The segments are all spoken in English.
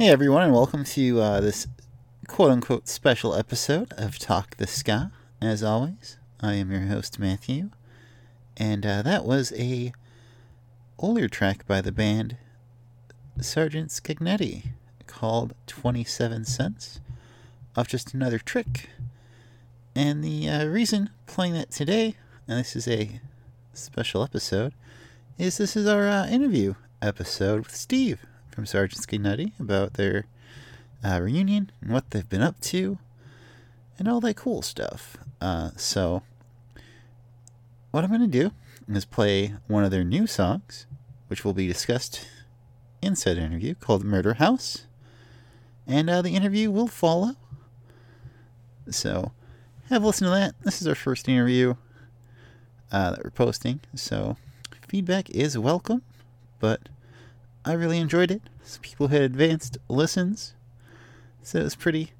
Hey everyone, and welcome to uh, this quote unquote special episode of Talk the Ska. As always, I am your host Matthew, and uh, that was a older track by the band Sergeant Scagnetti called 27 Cents off just another trick. And the uh, reason playing that today, and this is a special episode, is this is our uh, interview episode with Steve from Sergeant Scagnetti about their uh, reunion and what they've been up to and all that cool stuff. Uh, so, what I'm going to do is play one of their new songs, which will be discussed in said interview, called Murder House. And uh, the interview will follow. So, have a listen to that. This is our first interview uh, that we're posting. So, feedback is welcome, but I really enjoyed it. Some people had advanced listens, so it was pretty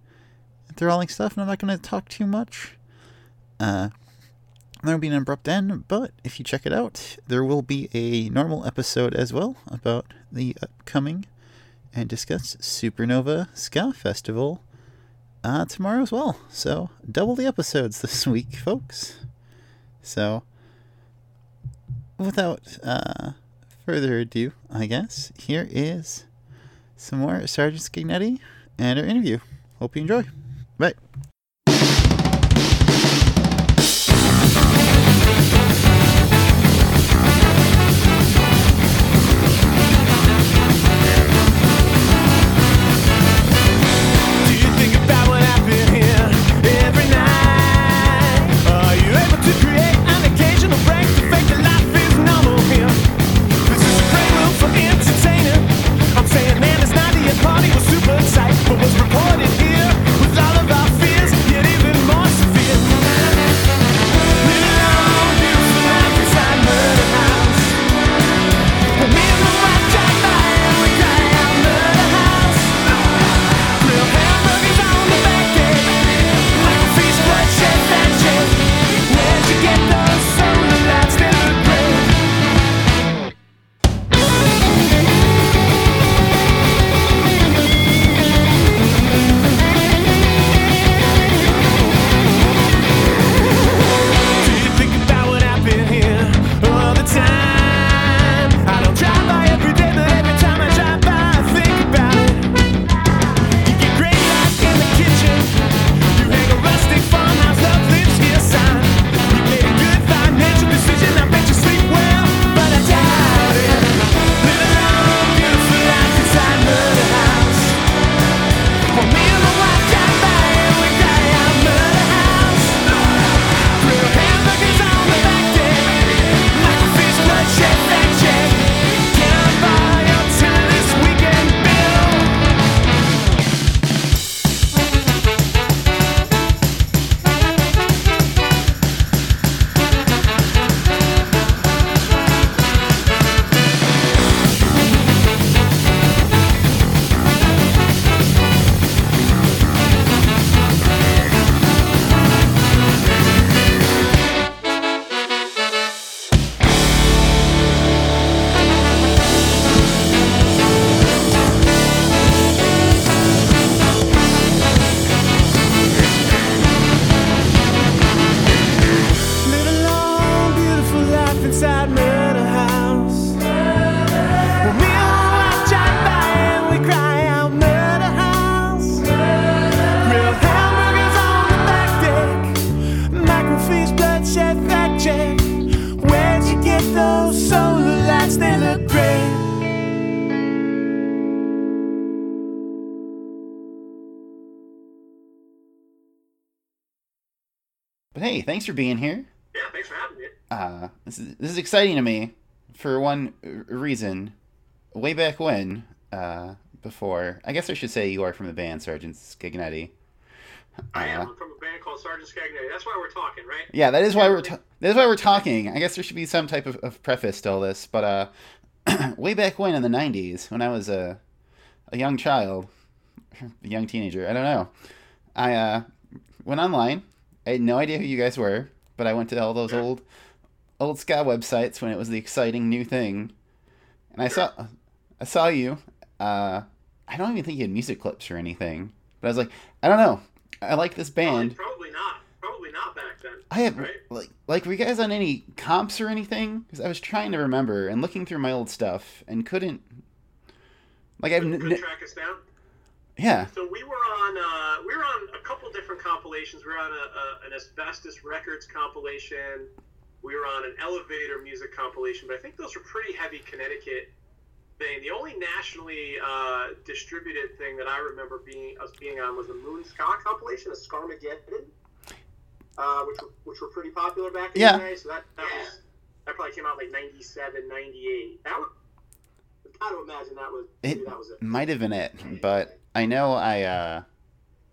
enthralling stuff, and I'm not going to talk too much. Uh, there'll be an abrupt end, but if you check it out, there will be a normal episode as well about the upcoming and discuss Supernova Ska Festival uh, tomorrow as well. So, double the episodes this week, folks. So, without uh, further ado, I guess, here is some more Sergeant Scagnetti and our interview. Hope you enjoy. Bye. For being here. Yeah, thanks for having me. Uh, this is this is exciting to me for one reason. Way back when, uh, before I guess I should say you are from the band Sergeant Scagnetti. I Uh, am from a band called Sergeant Scagnetti. That's why we're talking, right? Yeah, that is why we're ta- that is why we're talking. I guess there should be some type of, of preface to all this, but uh, way back when in the '90s, when I was a a young child, a young teenager, I don't know, I uh, went online. I had no idea who you guys were, but I went to all those old old ska websites when it was the exciting new thing, and I saw I saw you. Uh, I don't even think you had music clips or anything, but I was like, I don't know. I like this band. Probably, probably not. Probably not back then. I have Right. like like were you guys on any comps or anything? Because I was trying to remember and looking through my old stuff and couldn't. Like I've Couldn't n- track us down. Yeah So we were on uh, we were on a couple different compilations. We were on a, a, an Asbestos Records compilation. We were on an Elevator music compilation, but I think those were pretty heavy Connecticut thing. The only nationally uh, distributed thing that I remember being us being on was the Moon Ska compilation, a Skarmageddon, uh, which were, which were pretty popular back in Yeah. the day. So that that was that probably came out like 97, 98. That would I gotta imagine that was it that was it. might have been it, but I know I uh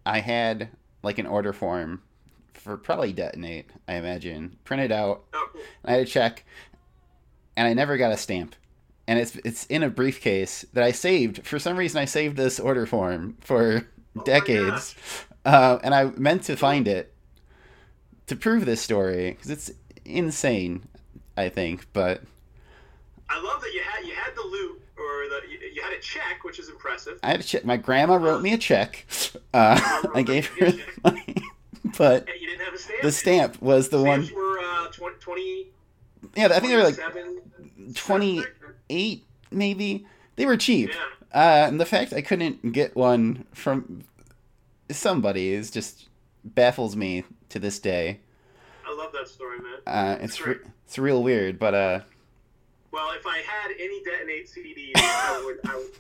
I had like an order form for probably detonate. I imagine printed out. Oh, cool. I had to check, and I never got a stamp. And it's it's in a briefcase that I saved. For some reason, I saved this order form for my decades, uh, and I meant to find it to prove this story because it's insane. I think, but I love that you had you had the loot the you, had a check, which is impressive. I had to check. My grandma wrote me a check. Uh, I gave her the money, but And you didn't have a stamp. the stamp was the one. Stamps were uh, 20, 20 Yeah, I think they were like twenty eight, maybe. They were cheap. Yeah. Uh, and the fact I couldn't get one from somebody is just baffles me to this day. I love that story, man. Uh, it's re- it's real weird, but uh, Well, if I had any detonate CDs, I would I would,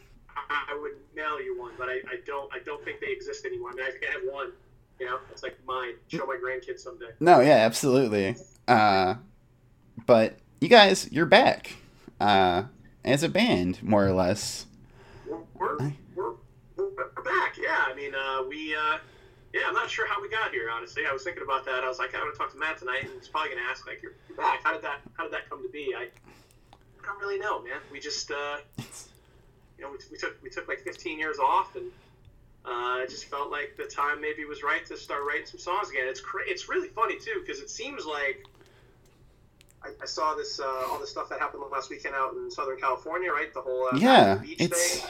I would mail you one, but I, I don't I don't think they exist anymore. I mean, I think I have one. You know, it's like mine. Show my grandkids someday. no, yeah, absolutely. Uh, but you guys, you're back uh, as a band, more or less. We're we're, we're, back. Yeah, I mean, uh, we. Uh, yeah, I'm not sure how we got here. Honestly, I was thinking about that. I was like, I want to talk to Matt tonight, and he's probably gonna ask like, "You're, you're back. How did that How did that come to be?" I, I don't really know, man. We just, uh, you know, we, we took we took like 15 years off, and uh, it just felt like the time maybe was right to start writing some songs again. It's cra- it's really funny too because it seems like. I, I saw this uh, all the stuff that happened last weekend out in Southern California, right? The whole uh, Yeah, beach it's thing.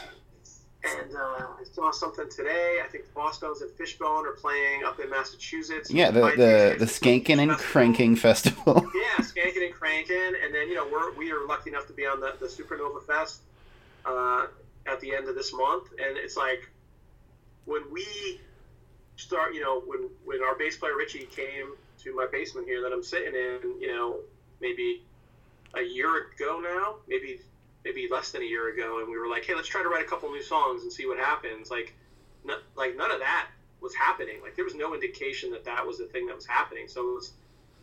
And uh, I saw something today. I think the Bosstones and Fishbone are playing up in Massachusetts. yeah the the the skanking and cranking festival. Yeah, skanking and cranking, and then you know we're we are lucky enough to be on the, the Supernova Fest uh, at the end of this month, and it's like when we start, you know, when when our bass player Richie came to my basement here that I'm sitting in, you know, maybe a year ago now, maybe maybe less than a year ago, and we were like, hey, let's try to write a couple new songs and see what happens. Like, n- like none of that was happening. Like there was no indication that that was the thing that was happening. So it was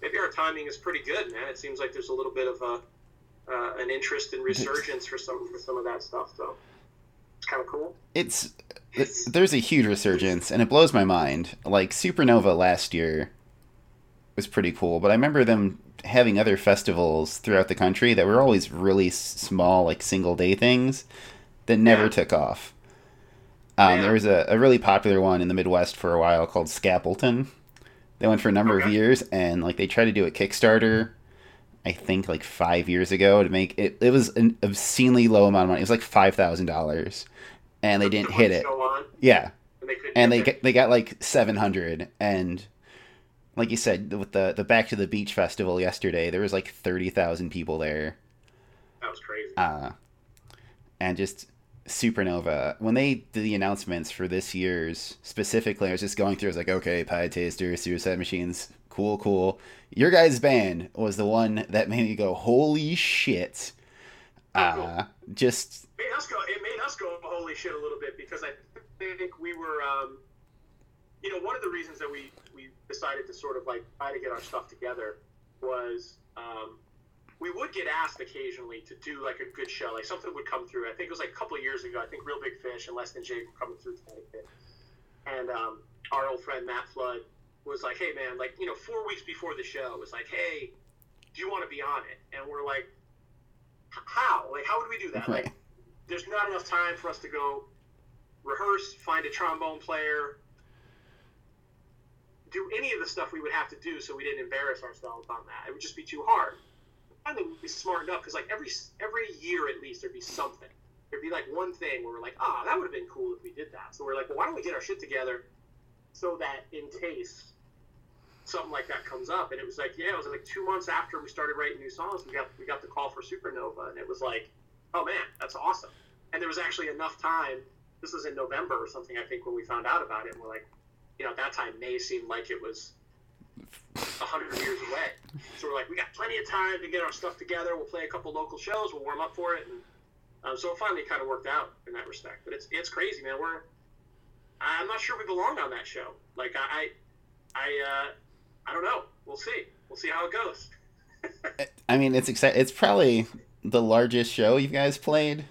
maybe our timing is pretty good, man. It seems like there's a little bit of a uh, an interest and resurgence for some for some of that stuff. So it's kind of cool. it's there's a huge resurgence and it blows my mind like supernova last year was pretty cool but i remember them having other festivals throughout the country that were always really small like single day things that never Yeah. took off. Um, Yeah. there was a, a really popular one in the midwest for a while called Skappleton. They went for a number of years and like they tried to do a kickstarter i think like five years ago to make it it was an obscenely low amount of money. It was like $5000 and they didn't hit it. yeah, and they and they they got like 700 and like you said with the the Back to the Beach festival yesterday, there was like 30,000 people there. that was crazy. Uh, and just Supernova when they did the announcements for this year's specifically, I was just going through. I was like, okay, Pietasters, Suicide Machines, cool, cool. Your guys' band was the one that made me go, holy shit. Uh, just It made us go. It made us go holy shit a little bit because I think we were, um, you know, one of the reasons that we we decided to sort of like try to get our stuff together was um, we would get asked occasionally to do like a good show, like something would come through. I think it was like a couple of years ago. I think Reel Big Fish and Less Than Jake were coming through Connecticut, and um, our old friend Matt Flood was like, "Hey man, like you know, four weeks before the show, was like, hey, do you want to be on it?" And we're like, "How? Like, how would we do that? Like, there's not enough time for us to go rehearse, find a trombone player." Do any of the stuff we would have to do so we didn't embarrass ourselves on that. It would just be too hard. I think we smartened up because like every every year at least there'd be something. There'd be like one thing where we're like, ah, that would have been cool if we did that. So we're like, well, why don't we get our shit together so that in case something like that comes up? And it was like, yeah, it was like two months after we started writing new songs, we got we got the call for Supernova, and it was like, oh man, that's awesome. And there was actually enough time. This was in November or something, I think, when we found out about it. And we're like, you know, at that time May seemed like it was a hundred years away. So we're like, we got plenty of time to get our stuff together. We'll play a couple local shows. We'll warm up for it, and um, so it finally kind of worked out in that respect. But it's it's crazy, man. We're I'm not sure we belong on that show. Like I I uh, I don't know. We'll see. We'll see how it goes. I mean, it's exciting. It's probably the largest show you guys played.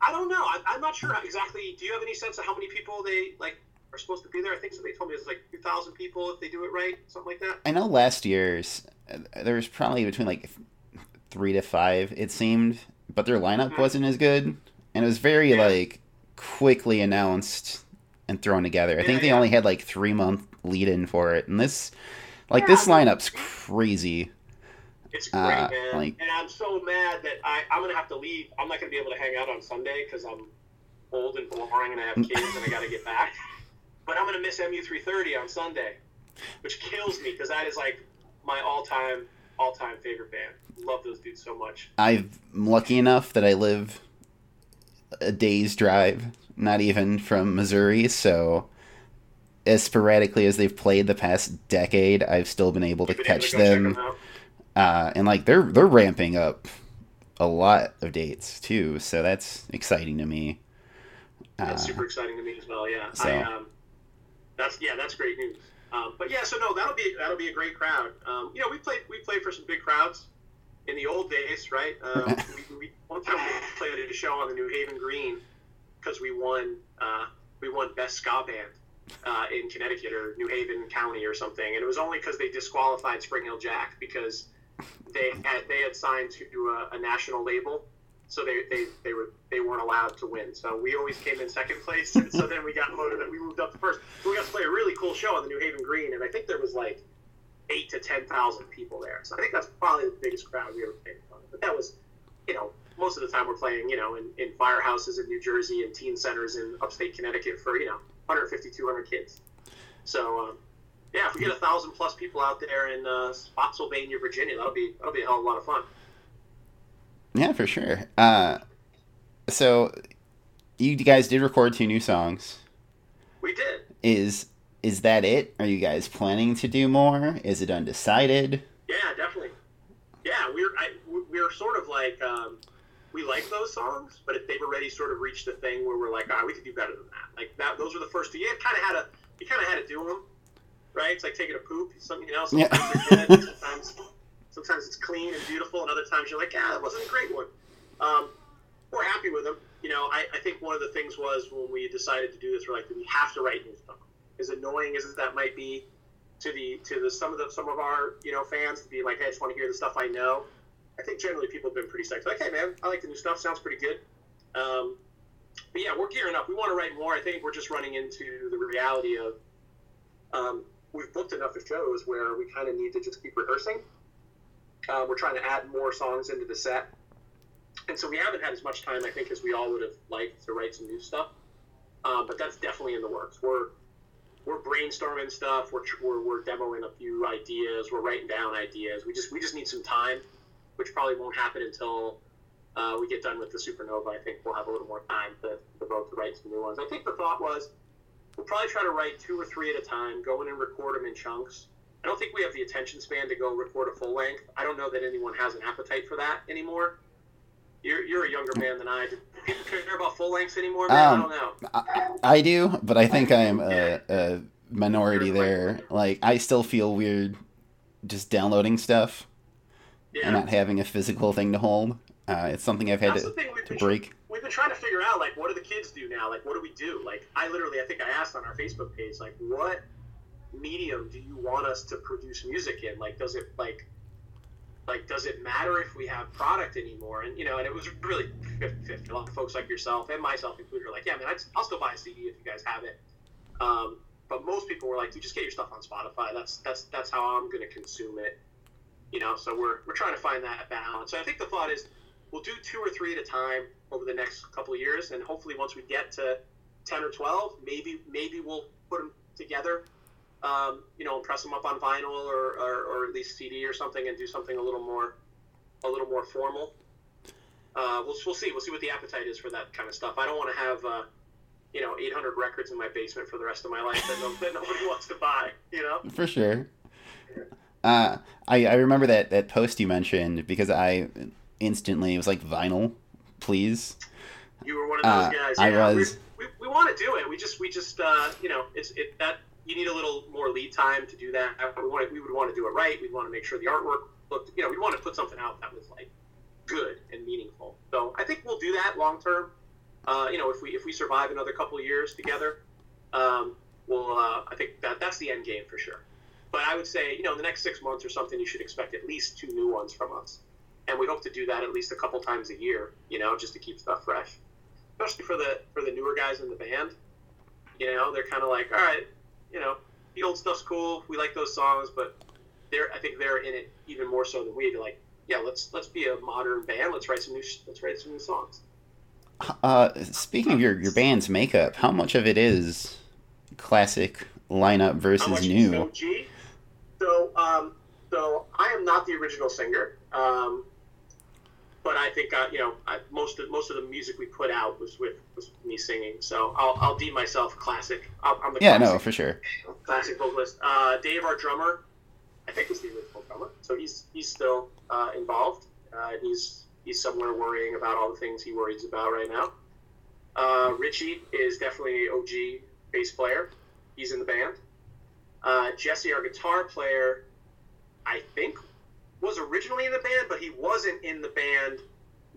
I don't know. I, I'm not sure exactly. Do you have any sense of how many people they like are supposed to be there? I think so. They told me it's like 2,000 people if they do it right, something like that. I know last year's uh, there was probably between like three to five. It seemed, but their lineup Mhm. wasn't as good, and it was very Yeah. like quickly announced and thrown together. I think they yeah. only had like three month lead in for it, and this like Yeah, this lineup's crazy. It's great, Uh, man. like- and I'm so mad that I, I'm going to have to leave. I'm not going to be able to hang out on Sunday because I'm old and boring and I have kids and I got to get back. But I'm going to miss MU330 on Sunday, which kills me because that is like my all-time, all-time favorite band. Love those dudes so much. I'm lucky enough that I live a day's drive, not even from Missouri, so as sporadically as they've played the past decade, I've still been able to been catch go check them. out. Uh, and like they're they're ramping up a lot of dates too, so that's exciting to me. Uh, That's super exciting to me as well. Yeah, so- I, um, that's yeah, that's great news. Um, but yeah, so no, that'll be that'll be a great crowd. Um, you know, we played we played for some big crowds in the old days, right? Um, we, we, one time we played a show on the New Haven Green because we won uh, we won best ska band uh, in Connecticut or New Haven County or something, and it was only because they disqualified Spring Heeled Jack because they had they had signed to a, a national label, so they, they, they were they weren't allowed to win. So we always came in second place, and so then we got voted. We moved up to first. So we got to play a really cool show on the New Haven Green, and I think there was like eight to ten thousand people there. So I think that's probably the biggest crowd we ever played On. But that was, you know, most of the time we're playing, you know, in, in firehouses in New Jersey and teen centers in upstate Connecticut for you know 150, 200 kids. So. Um, yeah, if we get a thousand plus people out there in uh, Spotsylvania, Virginia, that'll be that'll be a hell of a lot of fun. Yeah, for sure. Uh, so you guys did record two new songs. We did. Is is that it? Are you guys planning to do more? Is it undecided? Yeah, definitely. Yeah, we're I, we're sort of like um, we like those songs, but if they've already sort of reached the thing where we're like, ah, we could do better than that. Like that, those were the first two. Yeah, kind of had a you kind of had to do them, right? It's like taking a poop. Something else. Yeah. Sometimes they're good. Sometimes, sometimes it's clean and beautiful, and other times you're like, yeah, that wasn't a great one. Um, we're happy with them. You know, I, I think one of the things was when we decided to do this, we're like, we have to write new stuff. As annoying as that might be to the to the some of the some of our you know fans to be like, hey, I just want to hear the stuff I know. I think generally people have been pretty psyched. Like, hey, man, I like the new stuff. Sounds pretty good. Um, but yeah, we're gearing up. We want to write more. I think we're just running into the reality of um, we've booked enough of shows where we kind of need to just keep rehearsing. Uh, we're trying to add more songs into the set, and so we haven't had as much time, I think, as we all would have liked to write some new stuff. Um, but that's definitely in the works. We're we're brainstorming stuff. We're, we're, we're demoing a few ideas. We're writing down ideas. We just we just need some time which probably won't happen until uh, we get done with the Supernova. I think we'll have a little more time to to write some new ones. I think the thought was we'll probably try to write two or three at a time, go in and record them in chunks. I don't think we have the attention span to go record a full length. I don't know that anyone has an appetite for that anymore. You're, you're a younger man than I. Do people care about full lengths anymore, man? Um, I don't know. I, I do, but I think I'm a, a minority there. Like, I still feel weird just downloading stuff Yeah. and not having a physical thing to hold. Uh, it's something I've had That's to, to break. we've been trying to figure out, like, what do the kids do now? Like, what do we do? Like, I literally, I think I asked on our Facebook page, like, what medium do you want us to produce music in? Like, does it, like, like, does it matter if we have product anymore? And, you know, and it was really 50 A lot of folks like yourself and myself included are like, yeah, man, I'd, I'll still buy a CD if you guys have it. Um, but most people were like, you just get your stuff on Spotify. That's, that's, that's how I'm going to consume it. You know, so we're, we're trying to find that balance. So I think the thought is, we'll do two or three at a time over the next couple of years, and hopefully once we get to ten or twelve, maybe maybe we'll put them together, um, you know, press them up on vinyl or, or, or at least CD or something, and do something a little more a little more formal. Uh, we'll, we'll see. We'll see what the appetite is for that kind of stuff. I don't want to have uh, you know 800 records in my basement for the rest of my life that, no, that nobody wants to buy. You know. For sure. Uh, I, I remember that, that post you mentioned because I instantly was like, vinyl, please. You were one of those Uh, guys. I Yeah, was. We, we, we want to do it. We just we just uh, you know it's it that you need a little more lead time to do that. We want we would want to do it right. We'd want to make sure the artwork looked. You know, we want to put something out that was like good and meaningful. So I think we'll do that long term. Uh, you know, if we if we survive another couple years together, um, we'll. Uh, I think that that's the end game for sure. But I would say, you know, in the next six months or something, you should expect at least two new ones from us, and we hope to do that at least a couple times a year. You know, just to keep stuff fresh especially for the for the newer guys in the band. You know, they're kind of like, all right, you know, the old stuff's cool. We like those songs, but they're I think they're in it even more so than we. They're like, yeah, let's let's be a modern band. Let's write some new let's write some new songs. Uh, speaking of your, your band's makeup, how much of it is classic lineup versus new? So um, so I am not the original singer. Um, but I think uh, you know I, most of most of the music we put out was with was me singing. So I'll, I'll deem myself classic. I'm I'm the Yeah, classic no, for sure. classic vocalist. Uh, Dave, our drummer, I think is the original drummer, so he's he's still uh, involved. Uh, he's he's somewhere worrying about all the things he worries about right now. Uh, Richie is definitely OG bass player. He's in the band. Uh, Jesse, our guitar player, I think was originally in the band, but he wasn't in the band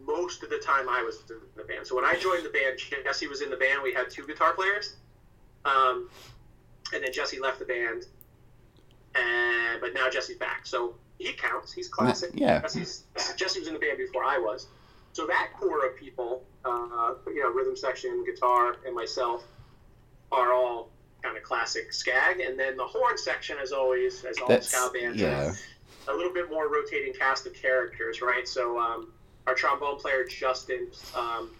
most of the time I was in the band. So when I joined the band, Jesse was in the band. We had two guitar players. Um, and then Jesse left the band, and but now Jesse's back, so he counts. He's classic. Yeah. Jesse's, Jesse was in the band before I was, so that core of people, uh, you know, rhythm section, guitar, and myself, are all kind of classic skag, and then the horn section, as always, as all That's ska bands, yeah. A little bit more rotating cast of characters, right? So um, our trombone player Justin, um,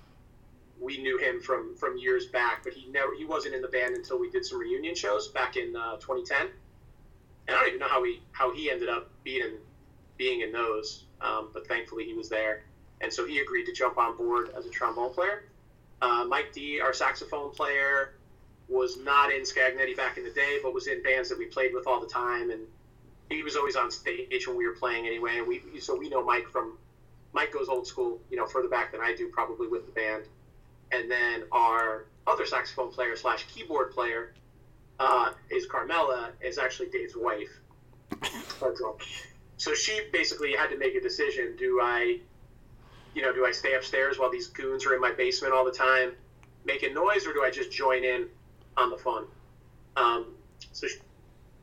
we knew him from from years back, but he never he wasn't in the band until we did some reunion shows back in uh, 2010. And I don't even know how we how he ended up being in, being in those, um, but thankfully he was there, and so he agreed to jump on board as a trombone player. Uh, Mike D, our saxophone player, was not in Scagnetti back in the day, but was in bands that we played with all the time, and he was always on stage when we were playing anyway. And we so we know Mike from Mike goes old school, you know, further back than I do, probably with the band. And then our other saxophone player slash keyboard player uh, is Carmela, is actually Dave's wife. So she basically had to make a decision: do I, you know, do I stay upstairs while these goons are in my basement all the time, making noise, or do I just join in on the fun? Um, so she,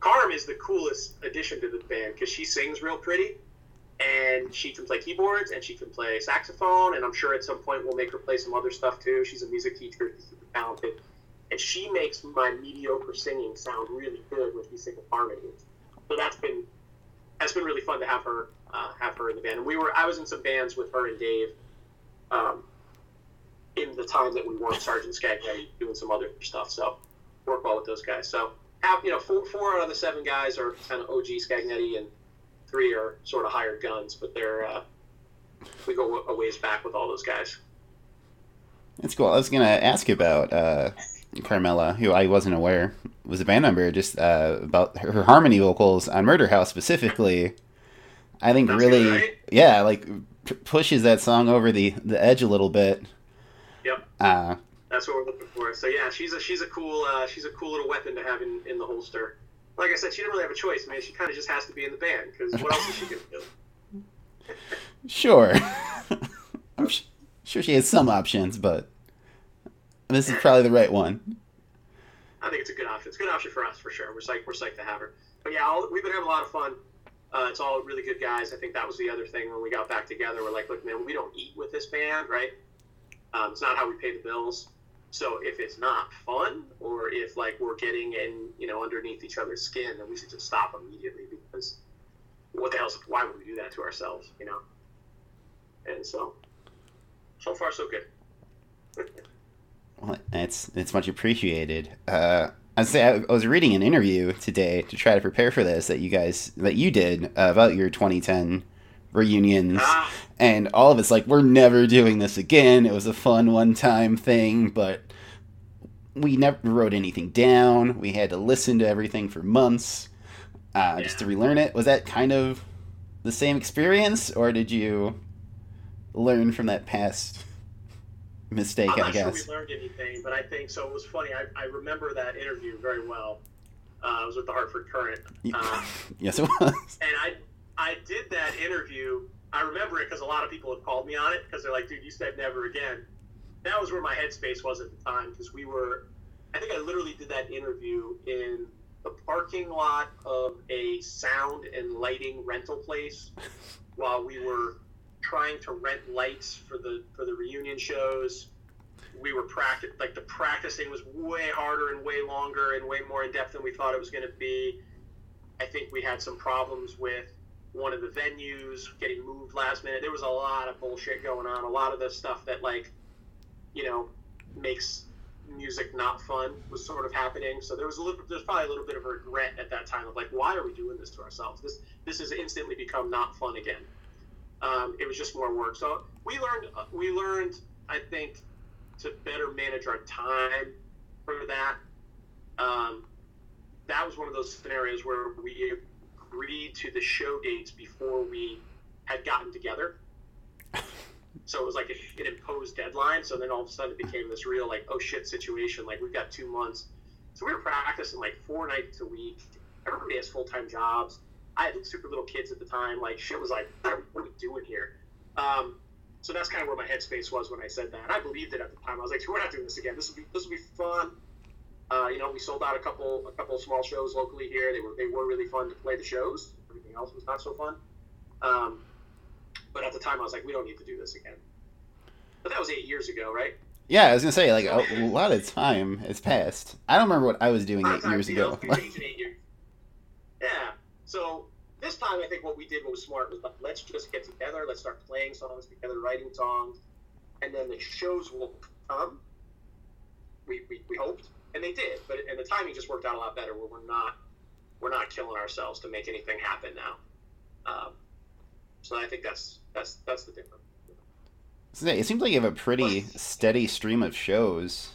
Carm is the coolest addition to the band because she sings real pretty, and she can play keyboards and she can play saxophone. And I'm sure at some point we'll make her play some other stuff too. She's a music teacher, super talented, and she makes my mediocre singing sound really good when we sing in harmonies. So that's been that's been really fun to have her uh, have her in the band. And we were I was in some bands with her and Dave. Um, in the time that we weren't Sergeant Scagnetti doing some other stuff, so work well with those guys. So you know four, four out of the seven guys are kind of OG Scagnetti, and three are sort of hired guns, but they're uh, we go a ways back with all those guys. That's cool. I was gonna ask you about uh, Carmela, who I wasn't aware was a band member, just uh, about her harmony vocals on Murder House specifically. I think That's really, good, right? yeah, like p- pushes that song over the the edge a little bit. Yep. Uh, That's what we're looking for. So yeah, she's a she's a cool uh, she's a cool little weapon to have in, in the holster. Like I said, she didn't really have a choice, man. She kind of just has to be in the band because what else is she gonna do? sure, I'm sh- sure she has some options, but this is probably the right one. I think it's a good option. It's a good option for us for sure. We're psyched we're psyched to have her. But yeah, all, we've been having a lot of fun. Uh, it's all really good guys. I think that was the other thing when we got back together. We're like, look, man, we don't eat with this band, right? Um, it's not how we pay the bills. So if it's not fun, or if like we're getting in, you know, underneath each other's skin, then we should just stop immediately because what the hell's why would we do that to ourselves, you know? And so, so far so good. Well, it's it's much appreciated. Uh, I say I, was reading an interview today to try to prepare for this that you guys that you did about your 2010 reunions, and all of it's like we're never doing this again. It was a fun one time thing, but we never wrote anything down. We had to listen to everything for months uh, just to relearn it. Was that kind of the same experience, or did you learn from that past mistake? I'm I not sure guess. we learned anything, but I think so. It was funny. I, I remember that interview very well. Uh, I was with the Hartford Courant, uh, yes, it was. and I I did that interview. I remember it because a lot of people have called me on it because they're like, "Dude, you said never again." That was where my headspace was at the time because we were. I think I literally did that interview in the parking lot of a sound and lighting rental place while we were trying to rent lights for the for the reunion shows we were practice like the practicing was way harder and way longer and way more in depth than we thought it was going to be. I think we had some problems with one of the venues getting moved last minute. There was a lot of bullshit going on. A lot of the stuff that like, you know, makes music not fun was sort of happening. So there was a little, there's probably a little bit of regret at that time of like, why are we doing this to ourselves? This this has instantly become not fun again. Um, it was just more work. So we learned we learned I think to better manage our time for that. Um, that was one of those scenarios where we agreed to the show dates before we had gotten together. So it was like an imposed deadline. So then all of a sudden it became this real like oh shit situation. Like we've got two months. So we were practicing like four nights a week. Everybody has full time jobs. I had super little kids at the time. Like shit was like what are we, what are we doing here? Um, so that's kind of where my headspace was when I said that. And I believed it at the time. I was like, we're not doing this again. This will be this will be fun. Uh, you know, we sold out a couple a couple of small shows locally here. They were they were really fun to play the shows. Everything else was not so fun. Um, but at the time, I was like, we don't need to do this again. But that was eight years ago, right? Yeah, I was gonna say like a, a lot of time has passed. I don't remember what I was doing eight years ago. eight years. Yeah. So this time, I think what we did what was smart was like, let's just get together, let's start playing songs together, writing songs, and then the shows will come. We, we, we hoped, and they did, but and the timing just worked out a lot better. Where we're not we're not killing ourselves to make anything happen now. Um, so I think that's that's that's the difference. So it seems like you have a pretty steady stream of shows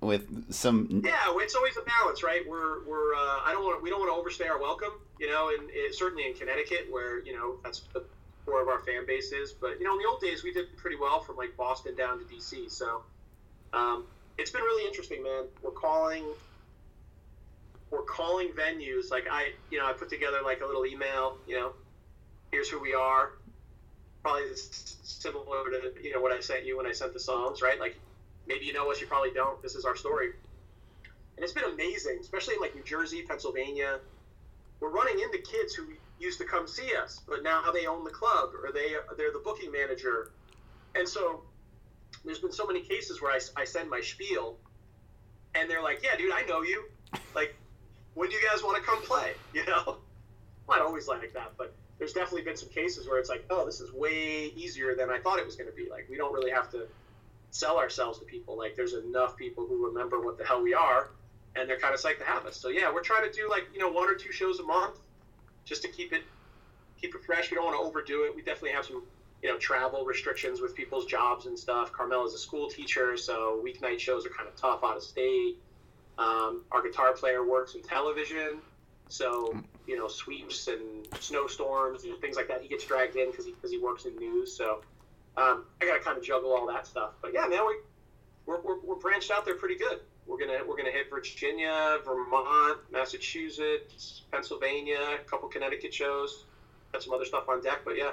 with some. Yeah, it's always a balance, right? We're we're uh, I don't want we don't want to overstay our welcome, you know, and it, certainly in Connecticut where you know that's the core of our fan base is. But you know, in the old days we did pretty well from like Boston down to DC. So um, it's been really interesting, man. We're calling we're calling venues like I you know I put together like a little email, you know, here's who we are. Probably similar to you know what I sent you when I sent the songs, right? Like maybe you know us, you probably don't. This is our story. And it's been amazing, especially in like New Jersey, Pennsylvania. We're running into kids who used to come see us, but now they own the club or they they're the booking manager. And so there's been so many cases where I, I send my spiel, and they're like, "Yeah, dude, I know you. Like, when do you guys want to come play?" You know, not always like that, but there's definitely been some cases where it's like, "Oh, this is way easier than I thought it was going to be." Like, we don't really have to sell ourselves to people. Like, there's enough people who remember what the hell we are, and they're kind of psyched to have us. So yeah, we're trying to do like you know one or two shows a month, just to keep it keep it fresh. We don't want to overdo it. We definitely have some you know travel restrictions with people's jobs and stuff. Carmel is a school teacher, so weeknight shows are kind of tough out of state. Um, our guitar player works in television, so you know sweeps and snowstorms and things like that. He gets dragged in because he because he works in news. So um, I got to kind of juggle all that stuff. But yeah, man, we we're, we're, we're branched out there pretty good. We're gonna we're gonna hit Virginia, Vermont, Massachusetts, Pennsylvania, a couple Connecticut shows. Got some other stuff on deck, but yeah,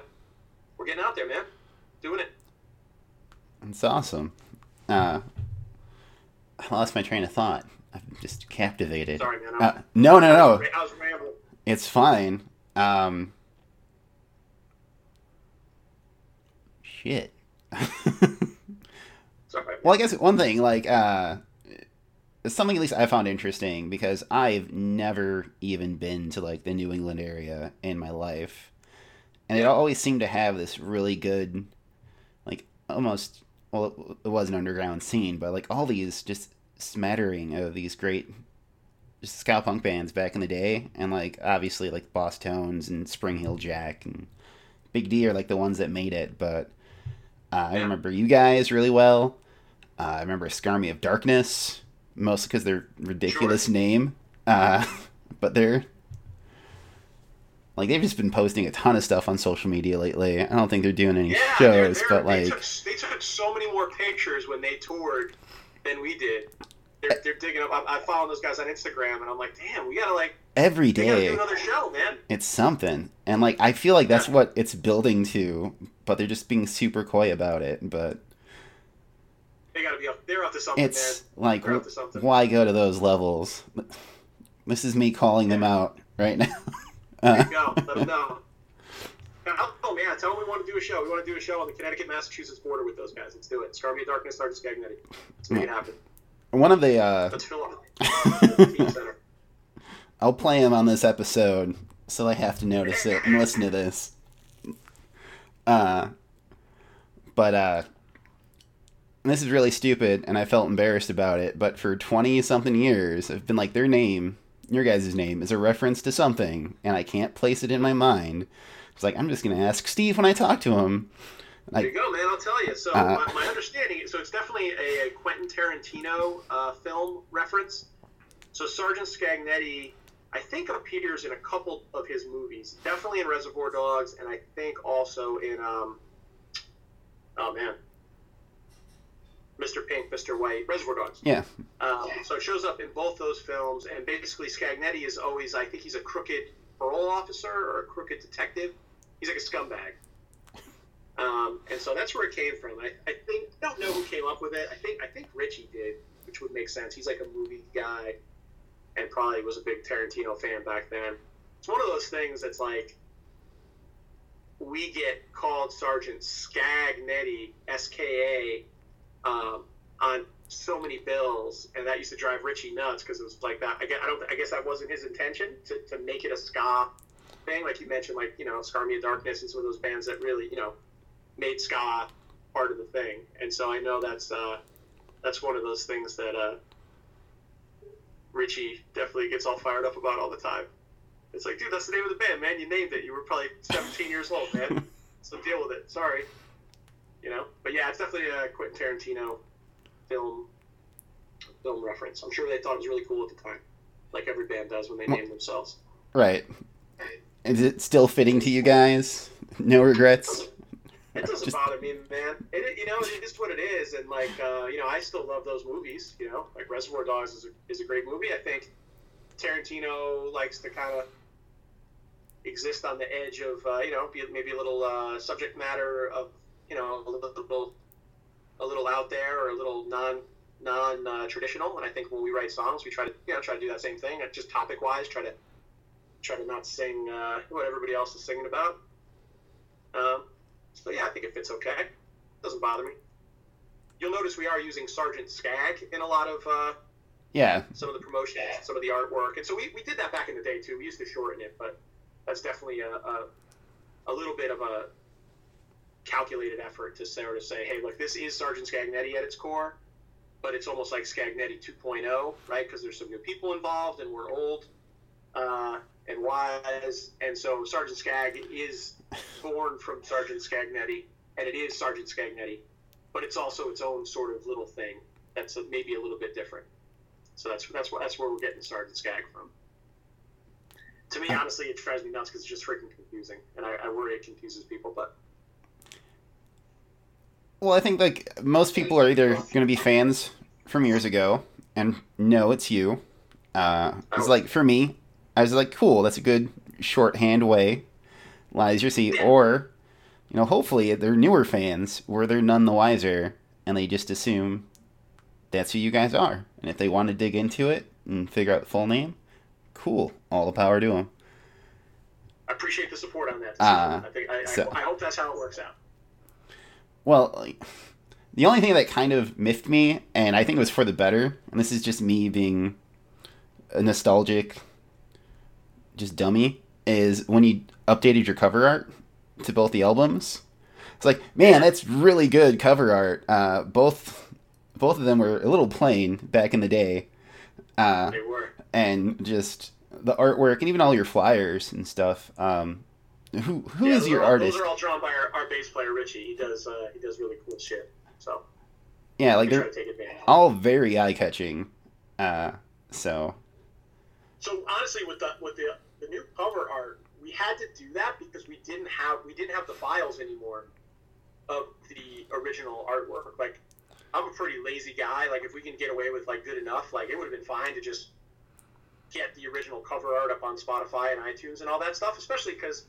we're getting out there, man. Doing it. It's awesome. Uh, I lost my train of thought. I'm just captivated. Sorry, man. Uh, no, no, no. I was rambling. It's fine. Um, shit. Sorry. Well, I guess one thing, like, uh, something at least I found interesting because I've never even been to like the New England area in my life, and it always seemed to have this really good, like, almost well, it was an underground scene, but like all these just smattering of these great just ska punk bands back in the day, and like obviously like Bosstones and Spring Heeled Jack and Big D are like the ones that made it, but uh, I remember you guys really well. Uh, I remember Scarmy of Darkness, mostly because their ridiculous name. Uh, but they're like they've just been posting a ton of stuff on social media lately. I don't think they're doing any Yeah, they're- shows, they're- but they like took, they took so many more pictures when they toured than we did. They're, eh. they're digging up. I, I follow those guys on Instagram, and I'm like, damn, we gotta like, every day do another show, man. it's something, and like I feel like that's what it's building to. But they're just being super coy about it. But They gotta be up. They're up to something, it's man. like up to something. why go to those levels? This is me calling them out right now. There Uh, you go. Let them know. Oh, man, tell them we want to do a show. We want to do a show on the Connecticut Massachusetts border with those guys. Let's do it. Of Darkness, Scagnetti. Let's make it happen. one of the uh, Let's fill up the team center. I'll play him on this episode, so I have to notice it and listen to this. Uh, but uh, this is really stupid, and I felt embarrassed about it. But for twenty something years, I've been like, their name, your guys' name, is a reference to something, and I can't place it in my mind. It's like I'm just gonna ask Steve when I talk to him. There you go, man. I'll tell you. So Uh, my, my understanding, so it's definitely a, a Quentin Tarantino uh, film reference. So Sergeant Scagnetti, I think appears in a couple of his movies. Definitely in Reservoir Dogs, and I think also in um, oh man, Mr. Pink, Mr. White, Reservoir Dogs. yeah, Um, so it shows up in both those films, and basically Scagnetti is always, I think he's a crooked parole officer or a crooked detective. He's like a scumbag. Um, and so that's where it came from. I, I think I don't know who came up with it. I think I think Richie did, which would make sense. He's like a movie guy, and probably was a big Tarantino fan back then. It's one of those things that's like we get called Sergeant Scagnetti, S K A, um, on so many bills, and that used to drive Richie nuts because it was like that. I guess, I don't. I guess that wasn't his intention to, to make it a ska thing, like you mentioned, like you know, Scarmy of Darkness and some of those bands that really you know made ska part of the thing. And so I know that's uh, that's one of those things that uh, Richie definitely gets all fired up about all the time. It's like, dude, that's the name of the band, man. You named it. You were probably 17 years old, man. So deal with it. Sorry. You know, but yeah, it's definitely a Quentin Tarantino film film reference. I'm sure they thought it was really cool at the time, like every band does when they name themselves. right. Is it still fitting to you guys? No regrets. It doesn't Just- bother me, man. It, you know, it is just what it is, and like, uh, you know, I still love those movies. You know, like Reservoir Dogs is a, is a great movie. I think Tarantino likes to kind of exist on the edge of, uh, you know, be maybe a little uh, subject matter of, you know, a little, a little out there or a little non non uh, traditional. And I think when we write songs, we try to, you know, try to do that same thing. uh, Just topic wise, try to try to not sing uh, what everybody else is singing about. Um, so yeah, I think it fits okay. It Doesn't bother me. You'll notice we are using Sergeant Skag in a lot of uh, Yeah, some of the promotions, some of the artwork, and so we, we did that back in the day too. We used to shorten it, but that's definitely a, a, a little bit of a calculated effort to sort of say, hey, look, this is Sergeant Scagnetti at its core, but it's almost like Scagnetti 2.0, right? Because there's some new people involved, and we're old uh, and wise, and so Sergeant Skag is born from Sergeant Scagnetti, and it is Sergeant Scagnetti, but it's also its own sort of little thing that's maybe a little bit different. So that's that's where that's where we're getting Sergeant Skag from. To me, honestly, it drives me nuts because it's just freaking confusing, and I, I worry it confuses people. But Well, I think like most people are either going to be fans from years ago and no, it's you. Uh, it's like for me, I was like, cool, that's a good shorthand way. Lies your seat, or you know, hopefully they're newer fans where they're none the wiser and they just assume that's who you guys are. And if they want to dig into it and figure out the full name, cool, all the power to them. I appreciate the support on that. Uh, I think I, so- I, I hope that's how it works out. Well, like, the only thing that kind of miffed me, and I think it was for the better, and this is just me being a nostalgic, just dummy, is when you updated your cover art to both the albums. It's like, man, that's really good cover art. Uh, both, both of them were a little plain back in the day, uh, They were. and just the artwork and even all your flyers and stuff. Um, who who Yeah, is your all, artist? Those are all drawn by our, our bass player Richie. He does uh, he does really cool shit. So yeah, like they're to take advantage. all very eye catching. Uh, so So honestly, with the with the the new cover art, we had to do that because we didn't have we didn't have the files anymore of the original artwork. Like I'm a pretty lazy guy. Like if we can get away with like good enough, like it would have been fine to just get the original cover art up on Spotify and iTunes and all that stuff. Especially because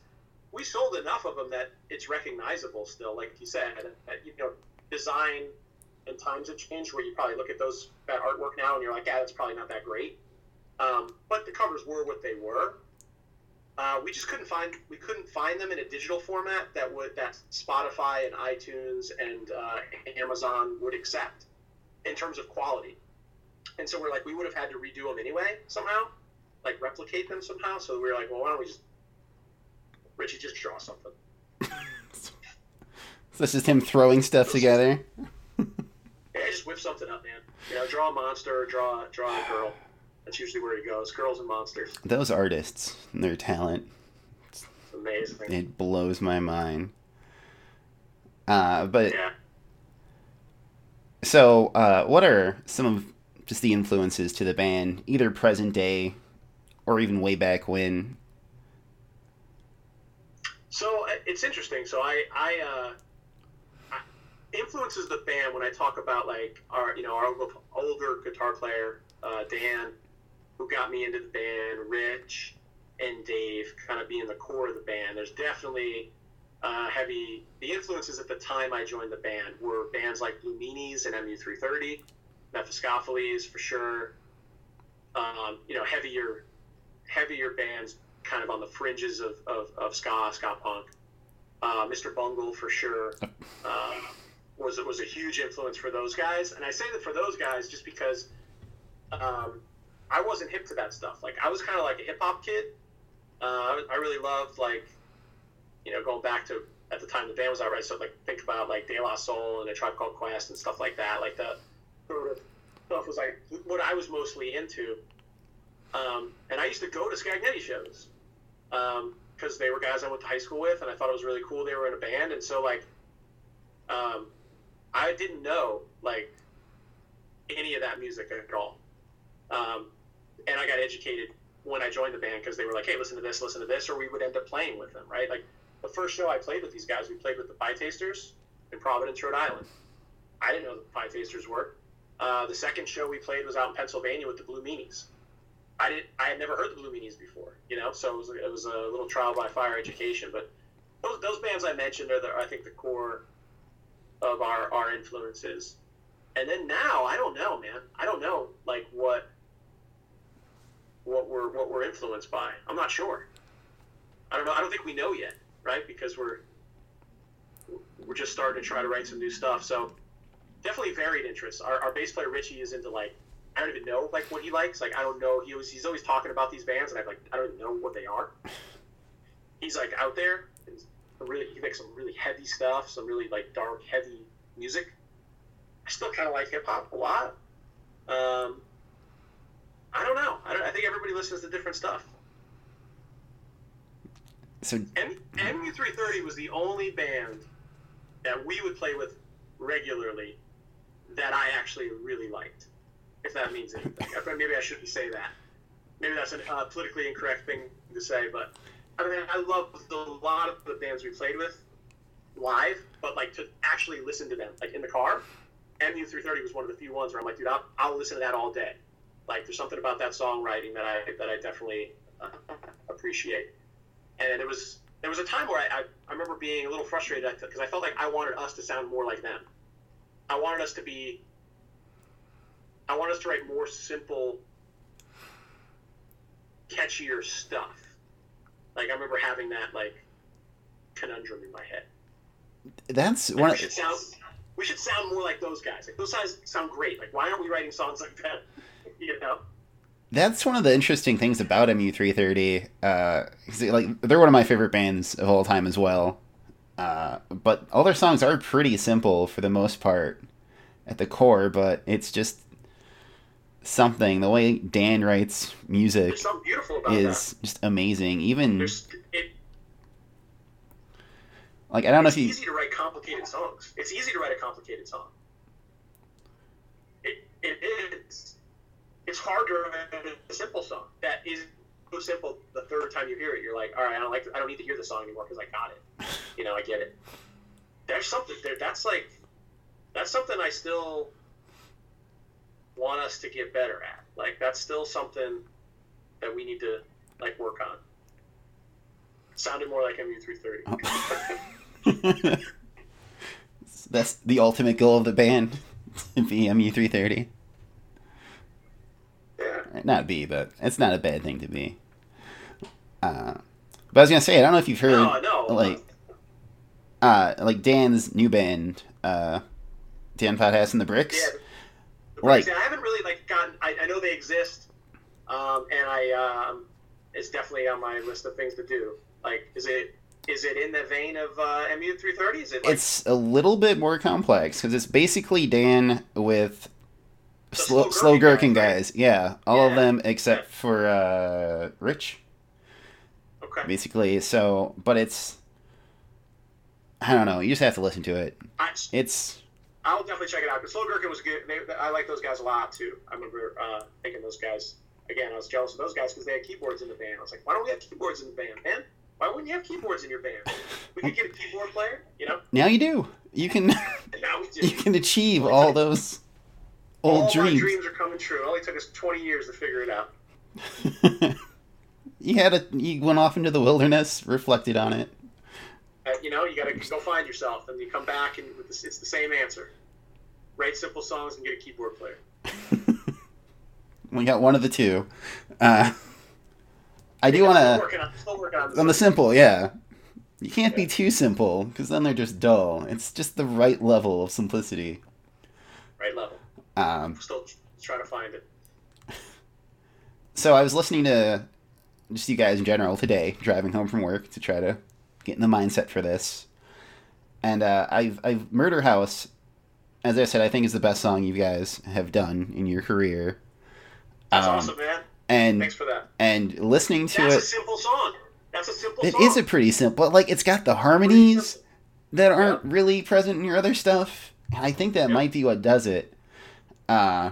we sold enough of them that it's recognizable still. Like you said, that, you know, design and times have changed where you probably look at those that artwork now and you're like, yeah, that's probably not that great. Um, but the covers were what they were. Uh, we just couldn't find we couldn't find them in a digital format that would that Spotify and iTunes and uh, Amazon would accept in terms of quality. And so we're like, we would have had to redo them anyway somehow, like replicate them somehow. So we were like, well, why don't we just Richie just draw something? So this is him throwing stuff together. Yeah, just whip something up, man. You know, draw a monster, draw draw a girl. That's usually where he goes. Girls and monsters. Those artists and their talent, It's amazing. it blows my mind. Uh, but Yeah. so, uh, what are some of just the influences to the band, either present day or even way back when? So uh, it's interesting. So I, I, uh, influences the band when I talk about like our, you know, our older, guitar player uh, Dan, who got me into the band, Rich and Dave, kind of being the core of the band. There's definitely uh, heavy. The influences at the time I joined the band were bands like Blue Meanies and MU330, Mephiskapheles for sure. Um, you know, heavier, heavier bands kind of on the fringes of, of, of ska, ska punk. Uh, Mr. Bungle for sure uh, was was a huge influence for those guys, and I say that for those guys just because um, I wasn't hip to that stuff. Like I was kind of like a hip hop kid. Uh, I, I really loved like you know going back to at the time the band was out right. So like think about like De La Soul and a Tribe Called Quest and stuff like that. Like the sort of stuff was like what I was mostly into. Um, and I used to go to Scagnetti shows because they were guys I went to high school with, and I thought it was really cool. They were in a band, and so like, um, I didn't know like any of that music at all. Um, and I got educated when I joined the band because they were like, "Hey, listen to this, listen to this," or we would end up playing with them, right? Like the first show I played with these guys, we played with the Pietasters in Providence, Rhode Island. I didn't know the Pietasters were. Uh, the second show we played was out in Pennsylvania with the Blue Meanies. I didn't. I had never heard the Blue Meanies before, you know. So it was, it was a little trial by fire education. But those, those bands I mentioned are, the, I think, the core of our our influences. And then now, I don't know, man. I don't know, like what what we're what we're influenced by. I'm not sure. I don't know. I don't think we know yet, right? Because we're we're just starting to try to write some new stuff. So definitely varied interests. Our, our bass player Richie is into like I don't even know like what he likes. Like I don't know. He was he's always talking about these bands, and I'm like I don't even know what they are. He's like out there. And really, he makes some really heavy stuff, some really like dark, heavy music. I still kind of like hip hop a lot. Um, I don't know. I, don't, I think everybody listens to different stuff. So M- MU330 was the only band that we would play with regularly that I actually really liked. If that means anything, maybe I shouldn't say that. Maybe that's a uh, politically incorrect thing to say, but I mean, I love a lot of the bands we played with live, but like to actually listen to them, like in the car. MU330 was one of the few ones where I'm like, dude, I'll, I'll listen to that all day. Like, there's something about that songwriting that I that I definitely uh, appreciate. And it was there was a time where I, I, I remember being a little frustrated because I felt like I wanted us to sound more like them. I wanted us to be. I want us to write more simple, catchier stuff. Like I remember having that like conundrum in my head. That's Like, one. we should sound we should sound more like those guys. Like those guys sound great. Like why aren't we writing songs like that? you know? that's one of the interesting things about MU330. Uh, like they're one of my favorite bands of all time as well. Uh, but all their songs are pretty simple for the most part at the core. But it's just something. The way Dan writes music There's something about is just amazing. Even it, like I don't know it's if you easy to write complicated songs. It's easy to write a complicated song. It, it is. It's hard to write a simple song that is so simple. The third time you hear it, you're like, all right, I don't like. I don't need to hear the song anymore because I got it. You know, I get it. There's something there. That's like, that's something I still want us to get better at. Like that's still something that we need to like work on. Sounded more like MU330. that's the ultimate goal of the band to be MU330. Yeah. Not be, but it's not a bad thing to be. Uh, but I was gonna say, I don't know if you've heard No, no. like uh like Dan's new band, uh Dan Potthast and the Bricks. Yeah, the Like- I haven't really like gotten. I, I know they exist, um, and I um, it's definitely on my list of things to do. Like, is it is it in the vein of uh, MU three thirty? Is it like It's a little bit more complex because it's basically Dan with slow, Slow slow Gherkin guys, guys. Yeah, all of them except for uh Rich, okay? basically. So, but it's I don't know. You just have to listen to it. I, It's I'll definitely check it out. Because Slow Gherkin was good. They, I like those guys a lot too. I remember uh, thinking those guys. Again, I was jealous of those guys because they had keyboards in the band. I was like, why don't we have keyboards in the band, man? Why wouldn't you have keyboards in your band? We could get a keyboard player, you know. now you do. You can now we do. you can achieve all those old All dreams. dreams are coming true. It only took us 20 years to figure it out. you had a you went off into the wilderness, reflected on it. Uh, you know, you got to go find yourself, and you come back, and with this, it's the same answer: write simple songs and get a keyboard player. We got one of the two. Uh, I do want to on, on, on the simple, yeah. You can't be too simple because then they're just dull. It's just the right level of simplicity. right level. Um, Still trying to find it. so I was listening to just you guys in general today, driving home from work to try to get in the mindset for this. And uh, I've, I've Murder House, as I said, I think is the best song you guys have done in your career. That's Um, awesome, man. And Thanks for that. and listening to it. That's a simple song. That's a simple it song. is a pretty simple. Like it's got the harmonies that aren't really present in your other stuff, and I think that Yeah. might be what does it. Uh,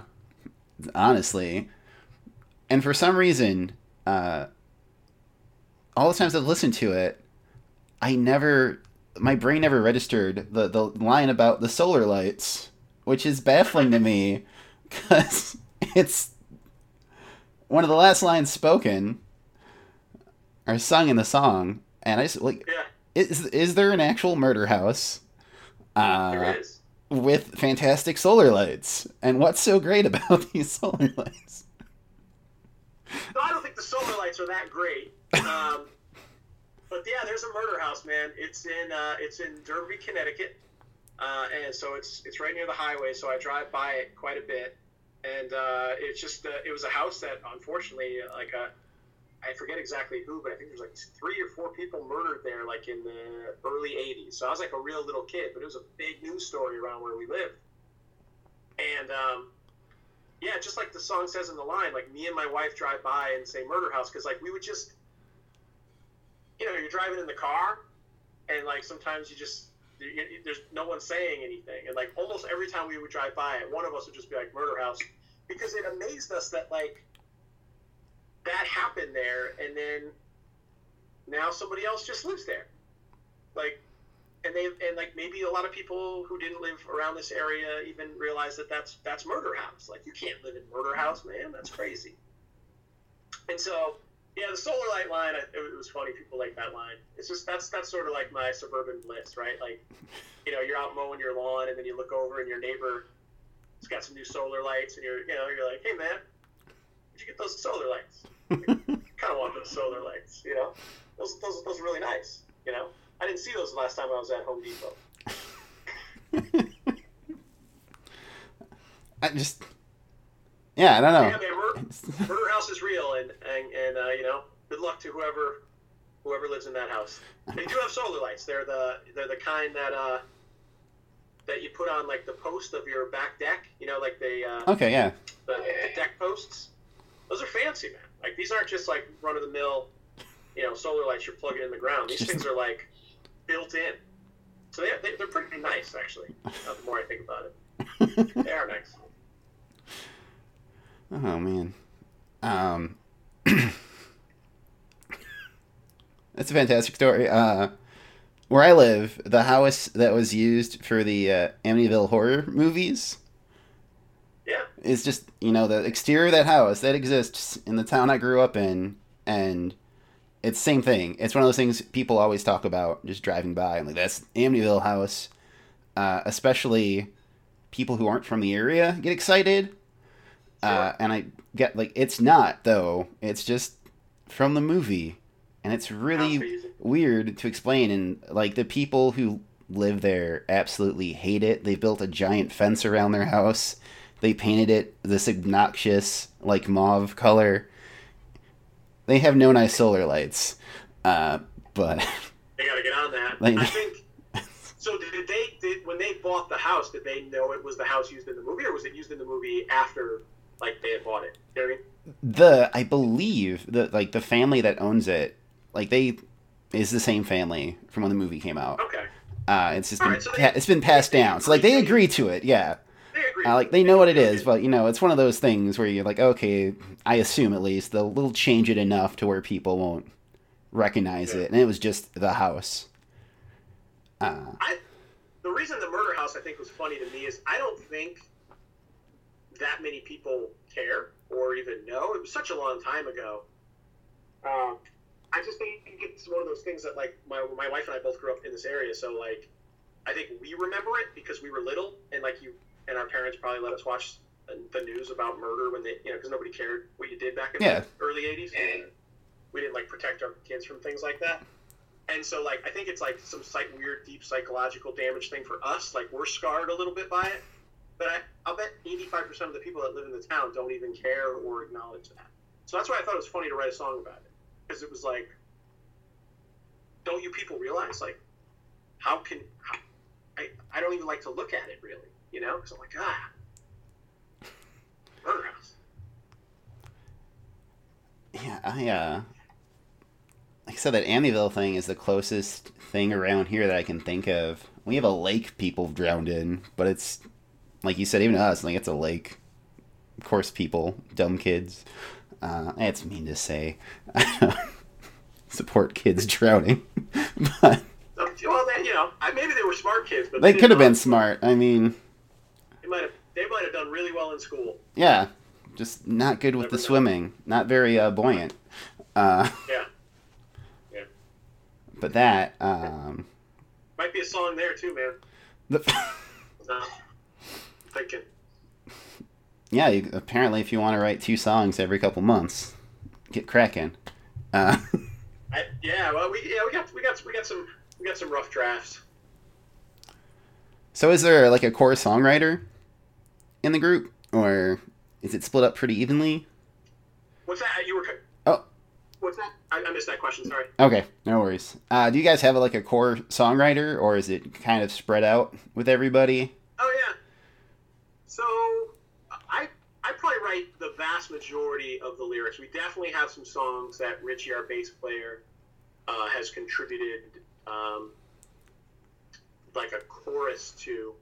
honestly, and for some reason, uh, all the times I've listened to it, I never, my brain never registered the the line about the solar lights, which is baffling to me, because it's one of the last lines spoken or sung in the song, and I just like Yeah, is is there an actual murder house uh, there is. with fantastic solar lights? And what's so great about these solar lights? No, I don't think the solar lights are that great. Um, but yeah, there's a murder house, man. It's in uh, it's in Derby, Connecticut, uh, and so it's it's right near the highway. So I drive by it quite a bit, and uh, it's just uh, it was a house that unfortunately, like uh, I forget exactly who, but I think there's like three or four people murdered there, like in the early '80s. So I was like a real little kid, but it was a big news story around where we lived, and. Um, yeah, just like the song says in the line, like me and my wife drive by and say murder house because like we would just, you know, you're driving in the car, and like sometimes you just there's no one saying anything, and like almost every time we would drive by it, one of us would just be like murder house, because it amazed us that like that happened there, and then now somebody else just lives there, like. And they and like maybe a lot of people who didn't live around this area even realize that that's that's murder house. Like you can't live in murder house, man. That's crazy. And so yeah, the solar light line. It was funny. People like that line. It's just that's that's sort of like my suburban bliss, right? Like, you know, you're out mowing your lawn, and then you look over, and your neighbor has got some new solar lights, and you're, you know, you're like, hey man, where'd you get those solar lights? kind of want those solar lights, you know? Those those those are really nice, you know. I didn't see those the last time I was at Home Depot. I just, yeah, I don't know. Yeah, man, murder, house is real, and and, and uh, you know, good luck to whoever whoever lives in that house. They do have solar lights. They're the they're the kind that uh that you put on like the post of your back deck. You know, like the uh, Okay, yeah. the, the deck posts. Those are fancy, man. Like these aren't just like run of the mill, you know, solar lights you're plugging in the ground. These things are like built in. So they, they, they're pretty nice, actually. The more I think about it, they are nice. Oh man. Um That's a fantastic story. Uh where I live, the house that was used for the uh, Amityville horror movies Yeah. is just, you know, the exterior of that house that exists in the town I grew up in and it's same thing. It's one of those things people always talk about just driving by and like that's Amityville house. Uh, especially people who aren't from the area get excited. Uh, and I get like it's not though. It's just from the movie, and it's really weird to explain. And like the people who live there absolutely hate it. They built a giant fence around their house. They painted it this obnoxious like mauve color. They have no nice solar lights, uh, but They got to get on that. Like- I think. So did they did when they bought the house? Did they know it was the house used in the movie, or was it used in the movie after like they had bought it? You know what I mean? the I believe the like the family that owns it, like they is the same family from when the movie came out. Okay, Uh, it's just been Alright, so they- it's been passed they down. So like they agree. to it, yeah. they agree. Uh, like they know what it is, but you know it's one of those things where you're like, okay, I assume at least they'll, they'll change it enough to where people won't recognize Yeah. it, and it was just the house. Uh, I, the reason the murder house I think was funny to me is I don't think that many people care or even know. It was such a long time ago. Um, I just think it's one of those things that like my my wife and I both grew up in this area, so like I think we remember it because we were little and like you and our parents probably let us watch the, news about murder when they you know because nobody cared what you did back in Yeah. the early '80s. We didn't like protect our kids from things like that. And so, like, I think it's like some psych- weird, deep psychological damage thing for us. Like, we're scarred a little bit by it. But I, I'll bet 85% of the people that live in the town don't even care or acknowledge that. So that's why I thought it was funny to write a song about it. Because it was like, don't you people realize, like, how can. How, I, I don't even like to look at it, really. You know? Because I'm like, ah. Murder house. yeah, I uh, like I said, that Amityville thing is the closest thing around here that I can think of. We have a lake people drowned in, but it's like you said, even to us, like it's a lake. Of course, people, dumb kids. Uh, it's mean to say. Support kids drowning, but well, then, you know, maybe they were smart kids, but they didn't could have been smart. I mean, They might have. They might have done really well in school. yeah, just not good with Never the swimming. Not very uh, buoyant. Uh, Yeah. but that, um, Might be a song there too, man. the, No. Thinking. yeah. You, apparently, if you want to write two songs every couple months, get cracking. Uh, I, yeah, well, we yeah we got we got we got some we got some rough drafts. so, is there like a core songwriter in the group, or is it split up pretty evenly? What's that? You were. Oh. What's that? I, I missed that question. Sorry. Okay, no worries. Uh, do you guys have like a core songwriter, or is it kind of spread out with everybody? So I I probably write the vast majority of the lyrics. We definitely have some songs that Richie, our bass player, uh, has contributed. Um, like a chorus to.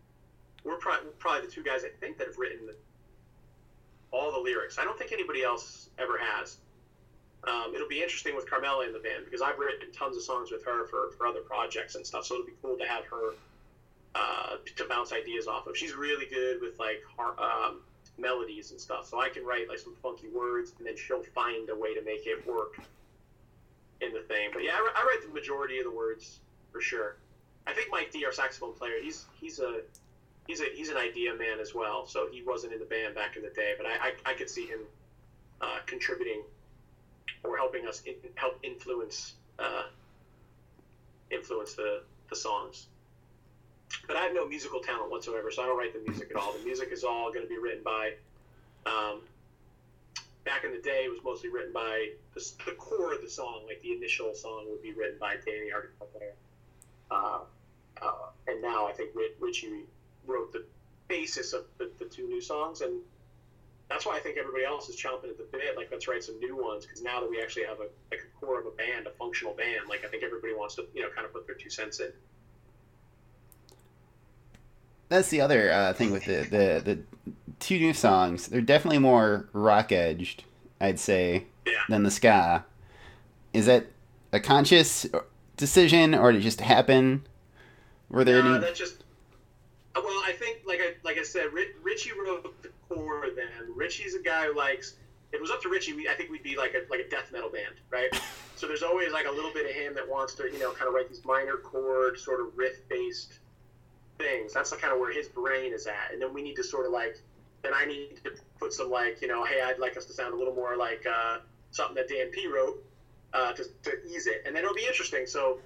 We're probably, probably the two guys I think that have written all the lyrics. I don't think anybody else ever has. Um, it'll be interesting with Carmela in the band because I've written tons of songs with her for, for other projects and stuff. So it'll be cool to have her uh, to bounce ideas off of. She's really good with like um, melodies and stuff. So I can write like some funky words and then she'll find a way to make it work in the thing. But yeah, I, I write the majority of the words for sure. I think Mike D, our saxophone player, he's he's a he's a he's an idea man as well. So he wasn't in the band back in the day, but I I, I could see him uh, contributing or helping us in, help influence uh, influence the the songs. But I have no musical talent whatsoever, so I don't write the music at all. The music is all going to be written by. Um, back in the day, it was mostly written by the, the core of the song, like the initial song would be written by Danny, player. Uh, uh, and now I think Richie wrote the basis of the, the two new songs, and that's why I think everybody else is chomping at the bit. Like, let's write some new ones because now that we actually have a like a core of a band, a functional band, like I think everybody wants to you know kind of put their two cents in. That's the other uh, thing with the, the the two new songs. They're definitely more rock edged, I'd say, yeah. than the ska. Is that a conscious decision, or did it just happen? Were there no, any? that just. Well, I think, like I like I said, Richie wrote the core. Then Richie's a guy who likes. If it was up to Richie, we, I think we'd be like a like a death metal band, right? so there's always like a little bit of him that wants to, you know, kind of write these minor chord, sort of riff based things. That's the kind of where his brain is at, and then we need to sort of like. Then I need to put some like, you know, hey, I'd like us to sound a little more like uh, something that Dan P wrote uh, to, to ease it, and then it'll be interesting. So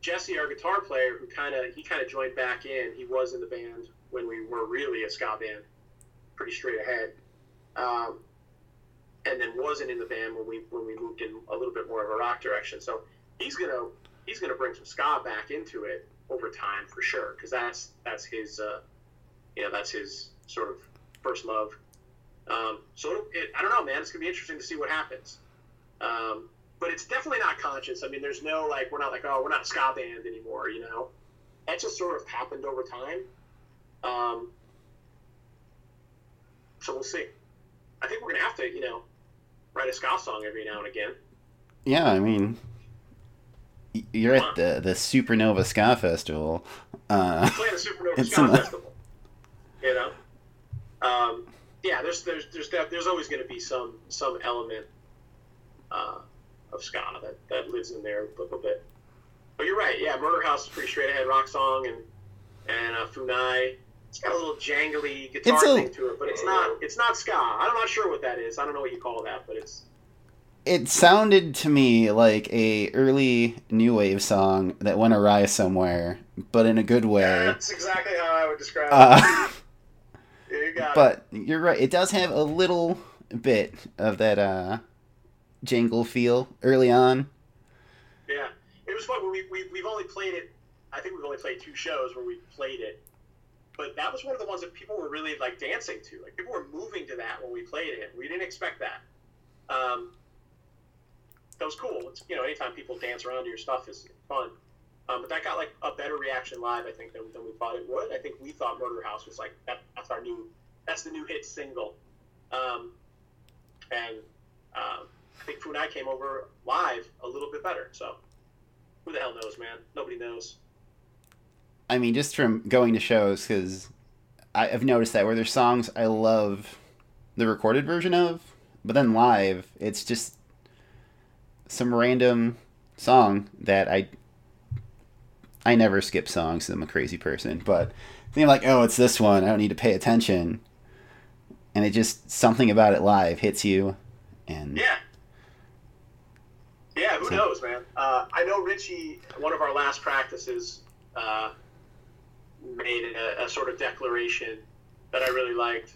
Jesse, our guitar player, who kind of he kind of joined back in. He was in the band when we were really a ska band, pretty straight ahead, um, and then wasn't in the band when we when we moved in a little bit more of a rock direction. So he's gonna he's gonna bring some ska back into it over time for sure, because that's that's his uh, you know that's his sort of first love. Um, so it, I don't know, man. It's gonna be interesting to see what happens. Um, but it's definitely not conscious. I mean, there's no like we're not like oh we're not a ska band anymore, you know. That just sort of happened over time. Um, so we'll see. I think we're gonna have to, you know, write a ska song every now and again. Yeah, I mean, you're at the the Supernova Ska Festival. Uh, playing the Supernova Ska Festival. You know, um, yeah. There's there's there's there's always going to be some some element uh, of ska that, that lives in there a little bit. But you're right. Yeah, Murder House is pretty straight ahead rock song, and and uh, Funai. It's got a little jangly guitar a, thing to it, but it's not it's not ska. I'm not sure what that is. I don't know what you call that, but it's. It sounded to me like a early new wave song that went awry somewhere, but in a good way. Yeah, that's exactly how I would describe uh, it. yeah, you but it. you're right. It does have a little bit of that uh, jangle feel early on. Yeah, it was fun. We, we, we've only played it, I think we've only played two shows where we played it. But that was one of the ones that people were really like dancing to. Like people were moving to that when we played it. We didn't expect that. Um, that was cool. It's, you know, anytime people dance around to your stuff is fun. Um, but that got like a better reaction live, I think, than, than we thought it would. I think we thought Murder House was like that, that's our new, that's the new hit single. Um, and um, think Funai came over live a little bit better. So who the hell knows, man? Nobody knows. I mean, just from going to shows, because I've noticed that where there's songs I love the recorded version of, but then live, it's just some random song that I I never skip songs. I'm a crazy person, but I'm like, oh, it's this one. I don't need to pay attention, and it just something about it live hits you, and yeah, yeah, who so. knows, man? Uh, I know Richie, one of our last practices, uh, made a, a, sort of declaration that I really liked,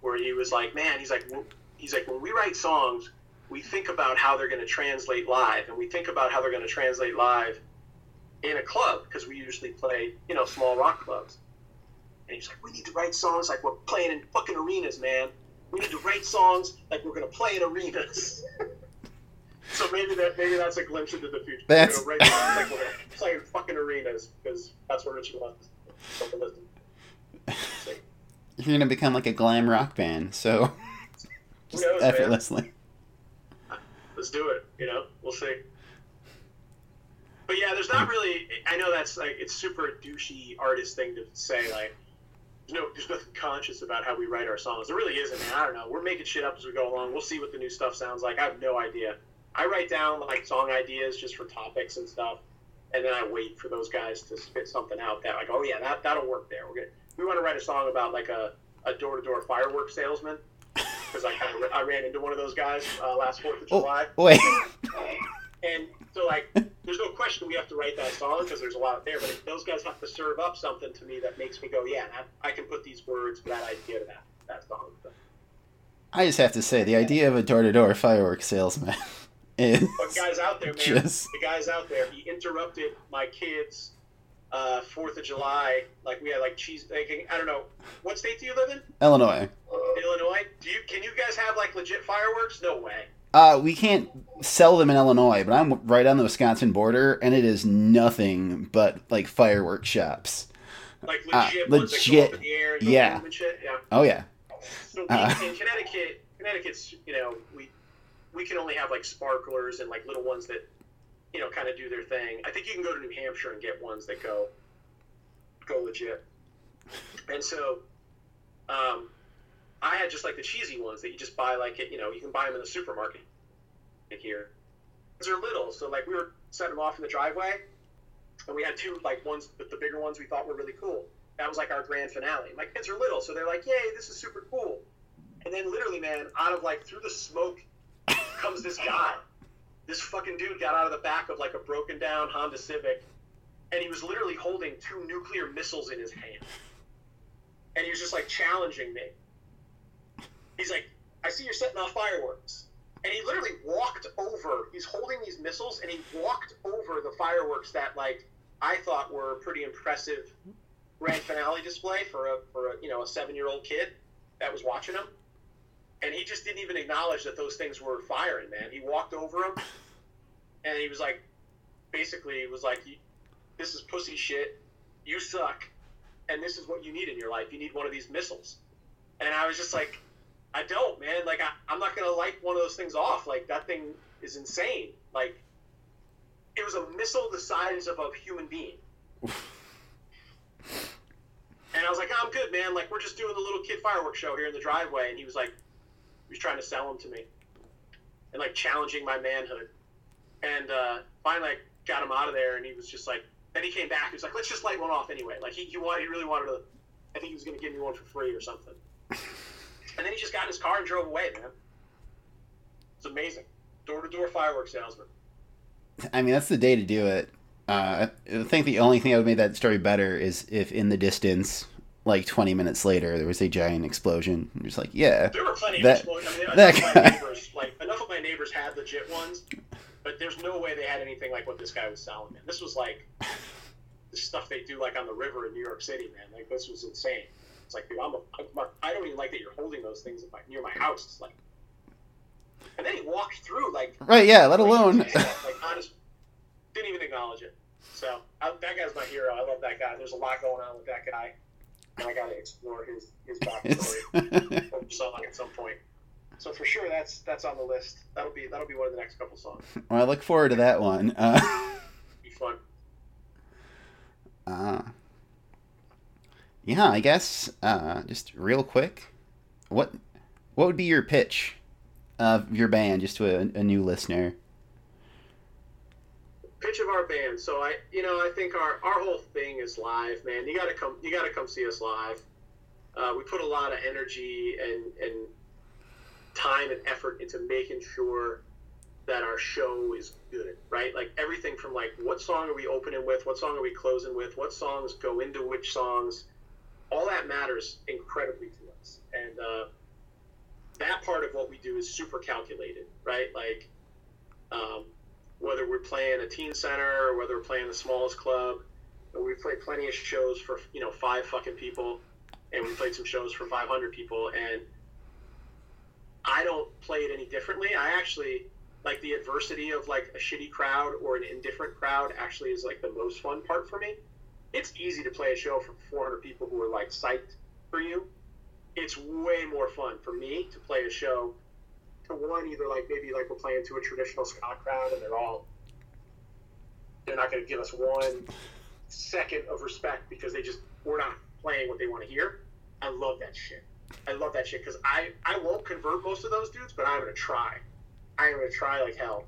where he was like, "Man, he's like, he's like, when we write songs, we think about how they're going to translate live, and we think about how they're going to translate live in a club because we usually play, you know, small rock clubs." And he's like, "We need to write songs like we're playing in fucking arenas, man. We need to write songs like we're going to play in arenas." So maybe that maybe that's a glimpse into the future. That's you know, right now, like we're playing fucking arenas because that's what Richie wants. To-. You're gonna become like a glam rock band, so just knows, man? let's do it. You know, we'll see. But yeah, there's not really. I know that's like it's super douchey artist thing to say. Like, there's no, there's nothing conscious about how we write our songs. There really isn't, man. I don't know. We're making shit up as we go along. We'll see what the new stuff sounds like. I have no idea. I write down like song ideas just for topics and stuff, and then I wait for those guys to spit something out that like, oh yeah, that that'll work there. We're we want to write a song about like a a door to door fireworks salesman because I kind of I ran into one of those guys uh, last Fourth of Oh. July. Wait, And so, like, there's no question we have to write that song because there's a lot there. But those guys have to serve up something to me that makes me go, yeah, I, I can put these words, that idea to that that song. I just have to say the idea of a door-to-door fireworks salesman is but guys out there, man, Just- the guys out there, he interrupted my kids' uh, Fourth of July. Like we had like cheese. Like, I don't know, what state do you live in? Illinois. Illinois. Do you can you guys have like legit fireworks? No way. Uh, we can't sell them in Illinois, but I'm right on the Wisconsin border, and it is nothing but like fireworks shops. Like Ah, legit, ones that go legit. up in the air and go Yeah. boom and shit. Yeah. Oh yeah, So Uh. in Connecticut, Connecticut's you know we we can only have like sparklers and like little ones that you know kind of do their thing. I think you can go to New Hampshire and get ones that go go legit. And so, um, I had just like the cheesy ones that you just buy like it. You know, you can buy them in the supermarket here. These are little, so like we were setting them off in the driveway, and we had two like ones, but the bigger ones we thought were really cool. That was like our grand finale. My kids are little, so they're like, "Yay, this is super cool!" And then literally, man, out of like through the smoke comes this guy. This fucking dude got out of the back of like a broken down Honda Civic, and he was literally holding two nuclear missiles in his hand. And he was just like challenging me. He's like, "I see you're setting off fireworks." And he literally walked over. He's holding these missiles, and he walked over the fireworks that, like, I thought were a pretty impressive grand finale display for a for a you know a seven year old kid that was watching him. And he just didn't even acknowledge that those things were firing, man. He walked over them, and he was like, basically, he was like, "This is pussy shit. You suck, and this is what you need in your life. You need one of these missiles." And I was just like, I don't, man. Like, I, I'm not gonna light one of those things off. Like, that thing is insane. Like, it was a missile the size of a human being. And I was like, oh, I'm good, man. Like, we're just doing the little kid fireworks show here in the driveway. And he was like, was trying to sell them to me and like challenging my manhood. And uh, finally, I got him out of there. And he was just like, then he came back. He was like, let's just light one off anyway. Like, he, he, wanted, he really wanted to, I think he was going to give me one for free or something. And then he just got in his car and drove away, man. It's amazing. Door to door fireworks salesman. I mean that's the day to do it. Uh, I think the only thing that would make that story better is if in the distance, like 20 minutes later, there was a giant explosion. You're just like, yeah, There were plenty That- of explosions. I mean, that enough of my guy. neighbors, like enough of my neighbors had legit ones, but there's no way they had anything like what this guy was selling. Man, this was like the stuff they do like on the river in New York City, man. Like this was insane. It's like, dude, I'm a, I'm a, I don't even like that you're holding those things my, near my house. It's like, and then he walked through like right, yeah. Let like, alone, like honest, didn't even acknowledge it. So I, that guy's my hero. I love that guy. There's a lot going on with that guy, and I got to explore his his backstory or song at some point. So for sure, that's that's on the list. That'll be that'll be one of the next couple songs. well, I look forward to that one. Uh, Be fun. uh, yeah, I guess uh, just real quick, what what would be your pitch of your band just to a, a new listener? Pitch of our band. So I, you know, I think our our whole thing is live, man. You gotta come. You gotta come see us live. Uh, we put a lot of energy and and time and effort into making sure that our show is good, right? Like everything from like what song are we opening with, what song are we closing with, what songs go into which songs, all that matters incredibly to us. And uh, that part of what we do is super calculated, right? Like um, whether we're playing a teen center or whether we're playing the smallest club, we played plenty of shows for you know five fucking people, and we played some shows for 500 people, and I don't play it any differently. I actually like the adversity of like a shitty crowd or an indifferent crowd actually is like the most fun part for me it's easy to play a show for 400 people who are like psyched for you. It's way more fun for me to play a show one either like maybe like we're playing to a traditional ska crowd and they're all they're not going to give us one second of respect because they just we're not playing what they want to hear. I love that shit. I love that shit because I I won't convert most of those dudes, but I'm gonna try. I'm gonna try like hell.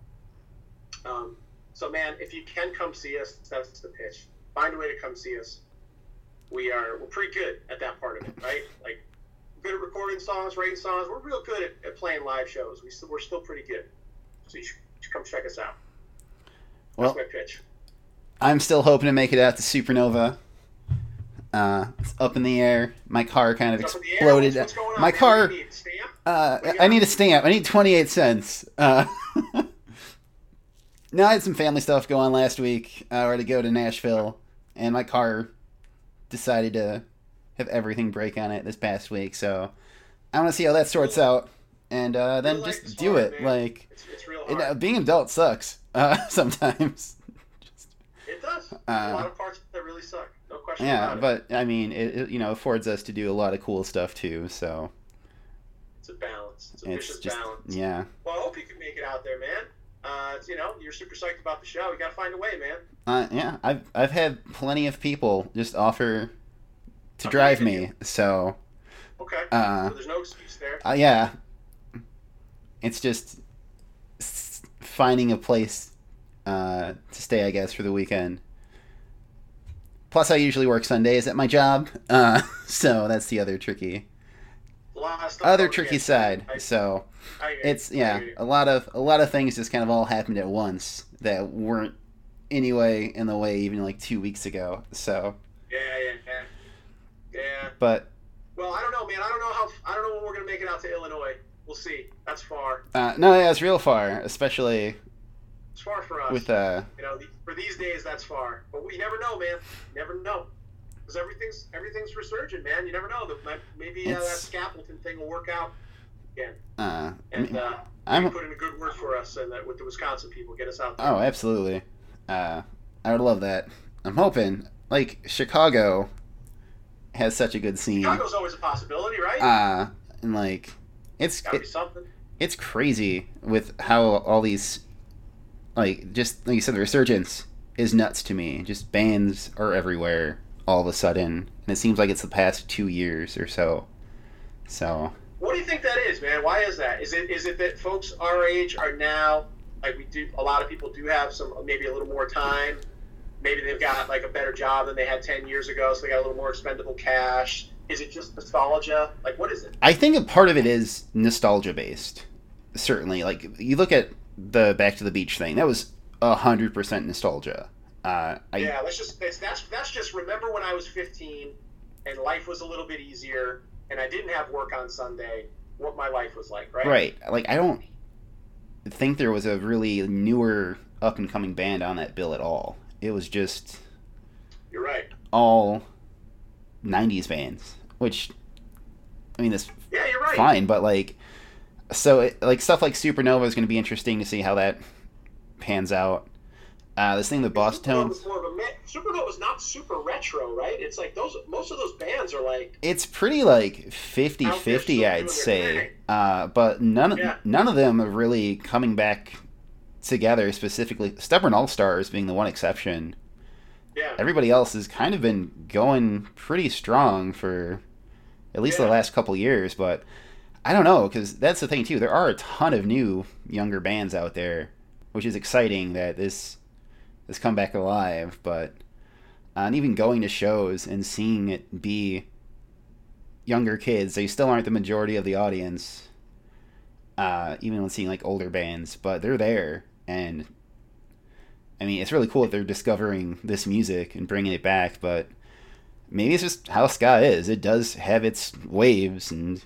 Um, so man, if you can come see us, that's the pitch. Find a way to come see us. We are we're pretty good at that part of it, right? Like good at recording songs, writing songs. We're real good at, at playing live shows. We still, we're still pretty good. So you should, you should come check us out. That's my pitch. I'm still hoping to make it out to Supernova. Uh, it's up in the air. My car kind of It's up in the air. exploded. What's, what's going on? My car. What do you need? Stamp? Uh, What do you I need a stamp. I need 28 cents. Uh, no, I had some family stuff go on last week. Uh, I had to go to Nashville, and my car decided to have everything break on it this past week. So I want to see how that sorts out, and uh, then just do hard, it. man. Like It's, it's real it, uh, being adult sucks uh, sometimes. It does. Uh, a lot of parts that really suck. No question Yeah, about it. but I mean, it, it you know affords us to do a lot of cool stuff too. So It's a balance. It's a it's vicious just balance. yeah. Well, I hope you can make it out there, man. Uh, you know, you're super psyched about the show. You got to find a way, man. Uh, yeah, I've I've had plenty of people just offer to drive me. So Okay. uh, so there's no excuse there. uh, yeah, it's just finding a place uh, to stay, I guess, for the weekend. Plus, I usually work Sundays at my job, uh, so that's the other tricky, A lot of stuff other tricky side. I- So I it's yeah, a lot of a lot of things just kind of all happened at once that weren't anyway in the way even like two weeks ago. So, yeah. But Well, I don't know, man. I don't know how. I don't know when we're gonna make it out to Illinois. We'll see. That's far. uh, no, yeah, it's real far, especially It's far for us. with uh, you know, for these days, that's far. But we never know, man. Never know. Because everything's everything's resurgent, man. You never know. Maybe uh, that Skappleton thing will work out again. uh, And uh, I'm put in a good word for us and uh, with the Wisconsin people, get us out there. oh, absolutely. Uh, I would love that. I'm hoping like Chicago has such a good scene. Chicago's always a possibility, right? Uh, and like it's it, something. it's crazy with how all these like just like you said the resurgence is nuts to me just bands are everywhere all of a sudden and it seems like it's the past two years or so so What do you think that is, man? Why is that? Is it is it that folks our age are now like we do? A lot of people do have some maybe a little more time. Maybe they've got like a better job than they had ten years ago, so they got a little more expendable cash. Is it just nostalgia? Like, what is it? i think a part of it is nostalgia based certainly like you look at the back to the beach thing that was a hundred percent nostalgia uh i yeah, let's just that's, that's that's just remember when I was 15 and life was a little bit easier and I didn't have work on Sunday. What my life was like, right? right like i don't think there was a really newer up and coming band on that bill at all it was just You're right. all 90s bands which i mean that's Yeah, you're right. fine but like so it, like stuff like supernova is going to be interesting to see how that pans out uh this thing with boss Supernova tones was more of a me- Supernova's not super retro, right? It's like those most of those bands are like it's pretty like 50-50, i'd say uh but none Yeah. none of them are really coming back together specifically stubborn all stars being the one exception. Yeah. everybody else has kind of been going pretty strong for at least the last couple years but i don't know because that's the thing too there are a ton of new younger bands out there which is exciting that this has come back alive but uh, and even going to shows and seeing it be younger kids they still aren't the majority of the audience uh, even when seeing like older bands but they're there and I mean, it's really cool that they're discovering this music and bringing it back, but maybe it's just how ska is. It does have its waves, and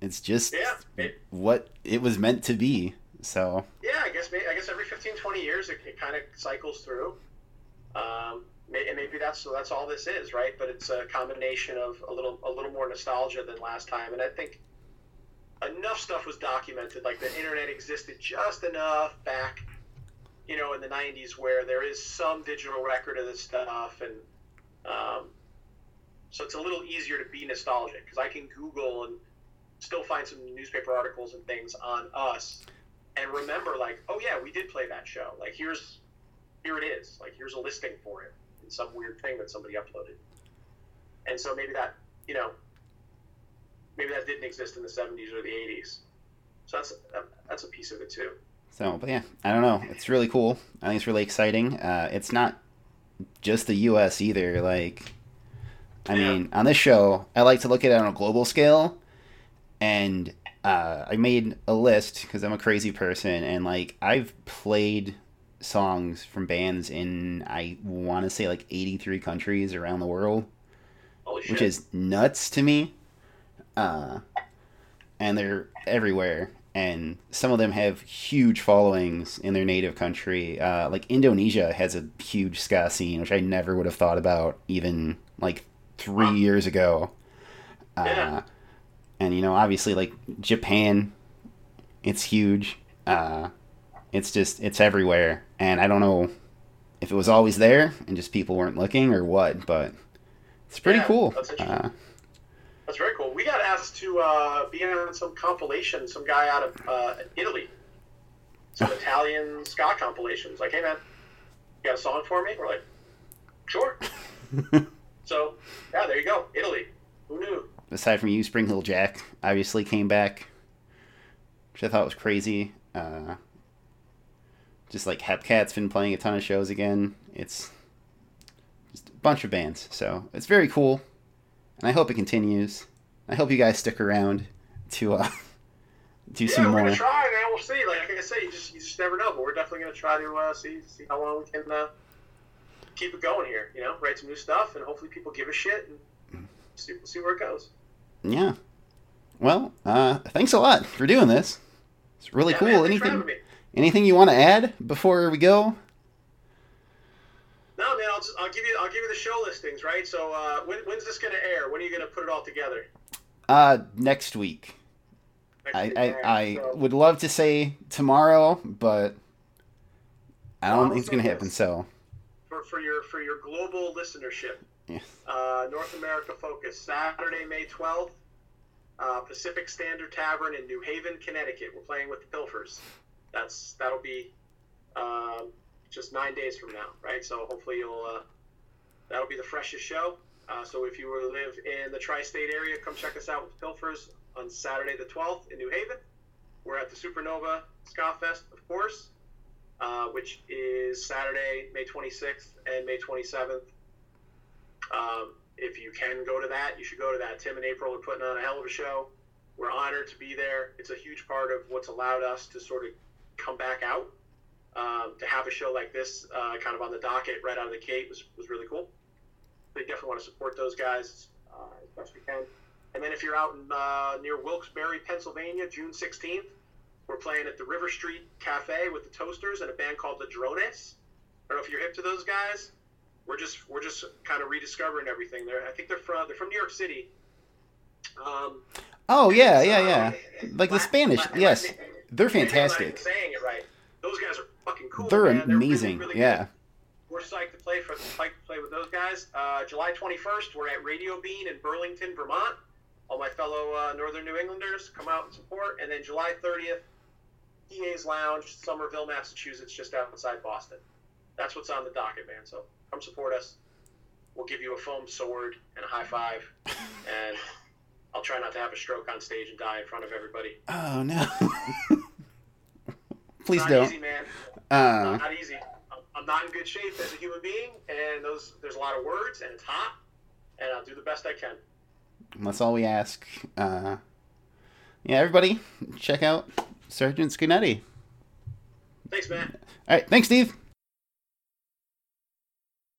it's just Yeah, it- what it was meant to be. So, Yeah, I guess I guess every 15, 20 years it, it kind of cycles through. Um, and maybe that's so that's all this is, right? But it's a combination of a little a little more nostalgia than last time, and I think enough stuff was documented. Like the internet existed just enough back, you know, in the '90s where there is some digital record of this stuff, and Um, so it's a little easier to be nostalgic because I can Google and still find some newspaper articles and things on us and remember like, oh yeah, we did play that show. Like here's here it is. Like here's a listing for it in some weird thing that somebody uploaded. And so maybe that you know maybe that didn't exist in the 70s or the 80s. So that's that's a piece of it too. So, but yeah, I don't know. It's really cool. I think it's really exciting. Uh, it's not just the U.S. either. Like, I Yeah. mean, on this show, I like to look at it on a global scale, and uh, I made a list because I'm a crazy person, and like I've played songs from bands in I want to say like 83 countries around the world which is nuts to me. Uh, and they're everywhere, and some of them have huge followings in their native country. Uh, like Indonesia has a huge ska scene, which I never would have thought about even like three years ago. Uh, Yeah. And you know, obviously, like Japan, it's huge. Uh, it's just it's everywhere, and I don't know if it was always there and just people weren't looking or what, but it's pretty Yeah, cool. That's interesting. That's very cool. We got asked to uh, be on some compilation. Some guy out of uh, Italy, some Italian ska compilations. Like, hey man, you got a song for me? We're like, sure. so yeah, there you go, Italy. Who knew? aside from you, Spring Heeled Jack obviously came back, which I thought was crazy. Uh, just like Hepcat's been playing a ton of shows again. It's just a bunch of bands, so it's very cool, and I hope it continues. I hope you guys stick around to uh, do Yeah, some we're more. gonna try, man. We'll see. Like I say, you just you just never know. But we're definitely gonna try to uh, see see how long we can uh, keep it going here. You know, write some new stuff, and hopefully people give a shit and see we'll see where it goes. Yeah. Well, uh, thanks a lot for doing this. It's really Yeah, cool. man, anything me. anything you want to add before we go? No, man. I'll just I'll give you I'll give you the show listings, right? So uh, when, when's this gonna air? When are you gonna put it all together? Uh, next week. Next I, week, I, alright, I so- would love to say tomorrow, but I don't Well, think it's gonna say happen. So for, for your for your global listenership. Yeah. Uh, North America Focus, Saturday, May 12th, uh, Pacific Standard Tavern in New Haven, Connecticut. We're playing with the Pilfers. That's that'll be um, just nine days from now, right? So hopefully you'll uh, that'll be the freshest show. Uh, so if you were to live in the tri-state area, come check us out with Pilfers on Saturday the 12th in New Haven. We're at the Supernova Ska Fest, of course uh, which is Saturday, May 26th and May 27th. Um, if you can go to that, you should go to that. Tim and April are putting on a hell of a show. We're honored to be there. It's a huge part of what's allowed us to sort of come back out. Um, to have a show like this uh, kind of on the docket right out of the gate was, was really cool. We definitely want to support those guys uh, as best we can. And then if you're out in, uh, near Wilkes-Barre, Pennsylvania, June 16th, we're playing at the River Street Cafe with the Toasters and a band called the Drones. I don't know if you're hip to those guys. We're just we're just kind of rediscovering everything. They're I think they're from they're from New York City. Um, oh yeah, yeah, yeah. Like the Spanish, Latin- yes, Latin- they're maybe I'm not even fantastic. saying it right. Those guys are fucking cool. They're man. really, amazing. really Yeah. good. We're psyched to play for psyched to play with those guys. Uh, July 21st, we're at Radio Bean in Burlington, Vermont. All my fellow uh, Northern New Englanders come out and support. And then July 30th, PA's Lounge, Somerville, Massachusetts, just outside Boston. That's what's on the docket, man. So come support us. We'll give you a foam sword and a high five, and I'll try not to have a stroke on stage and die in front of everybody. Oh no. Please not don't. easy, man. Uh, not easy. I'm- not in good shape as a human being, and those there's a lot of words, and it's hot, and I'll do the best I can. that's all we ask. Uh, yeah, everybody, check out Sergeant Scagnetti. Thanks, man. All right, thanks, Steve.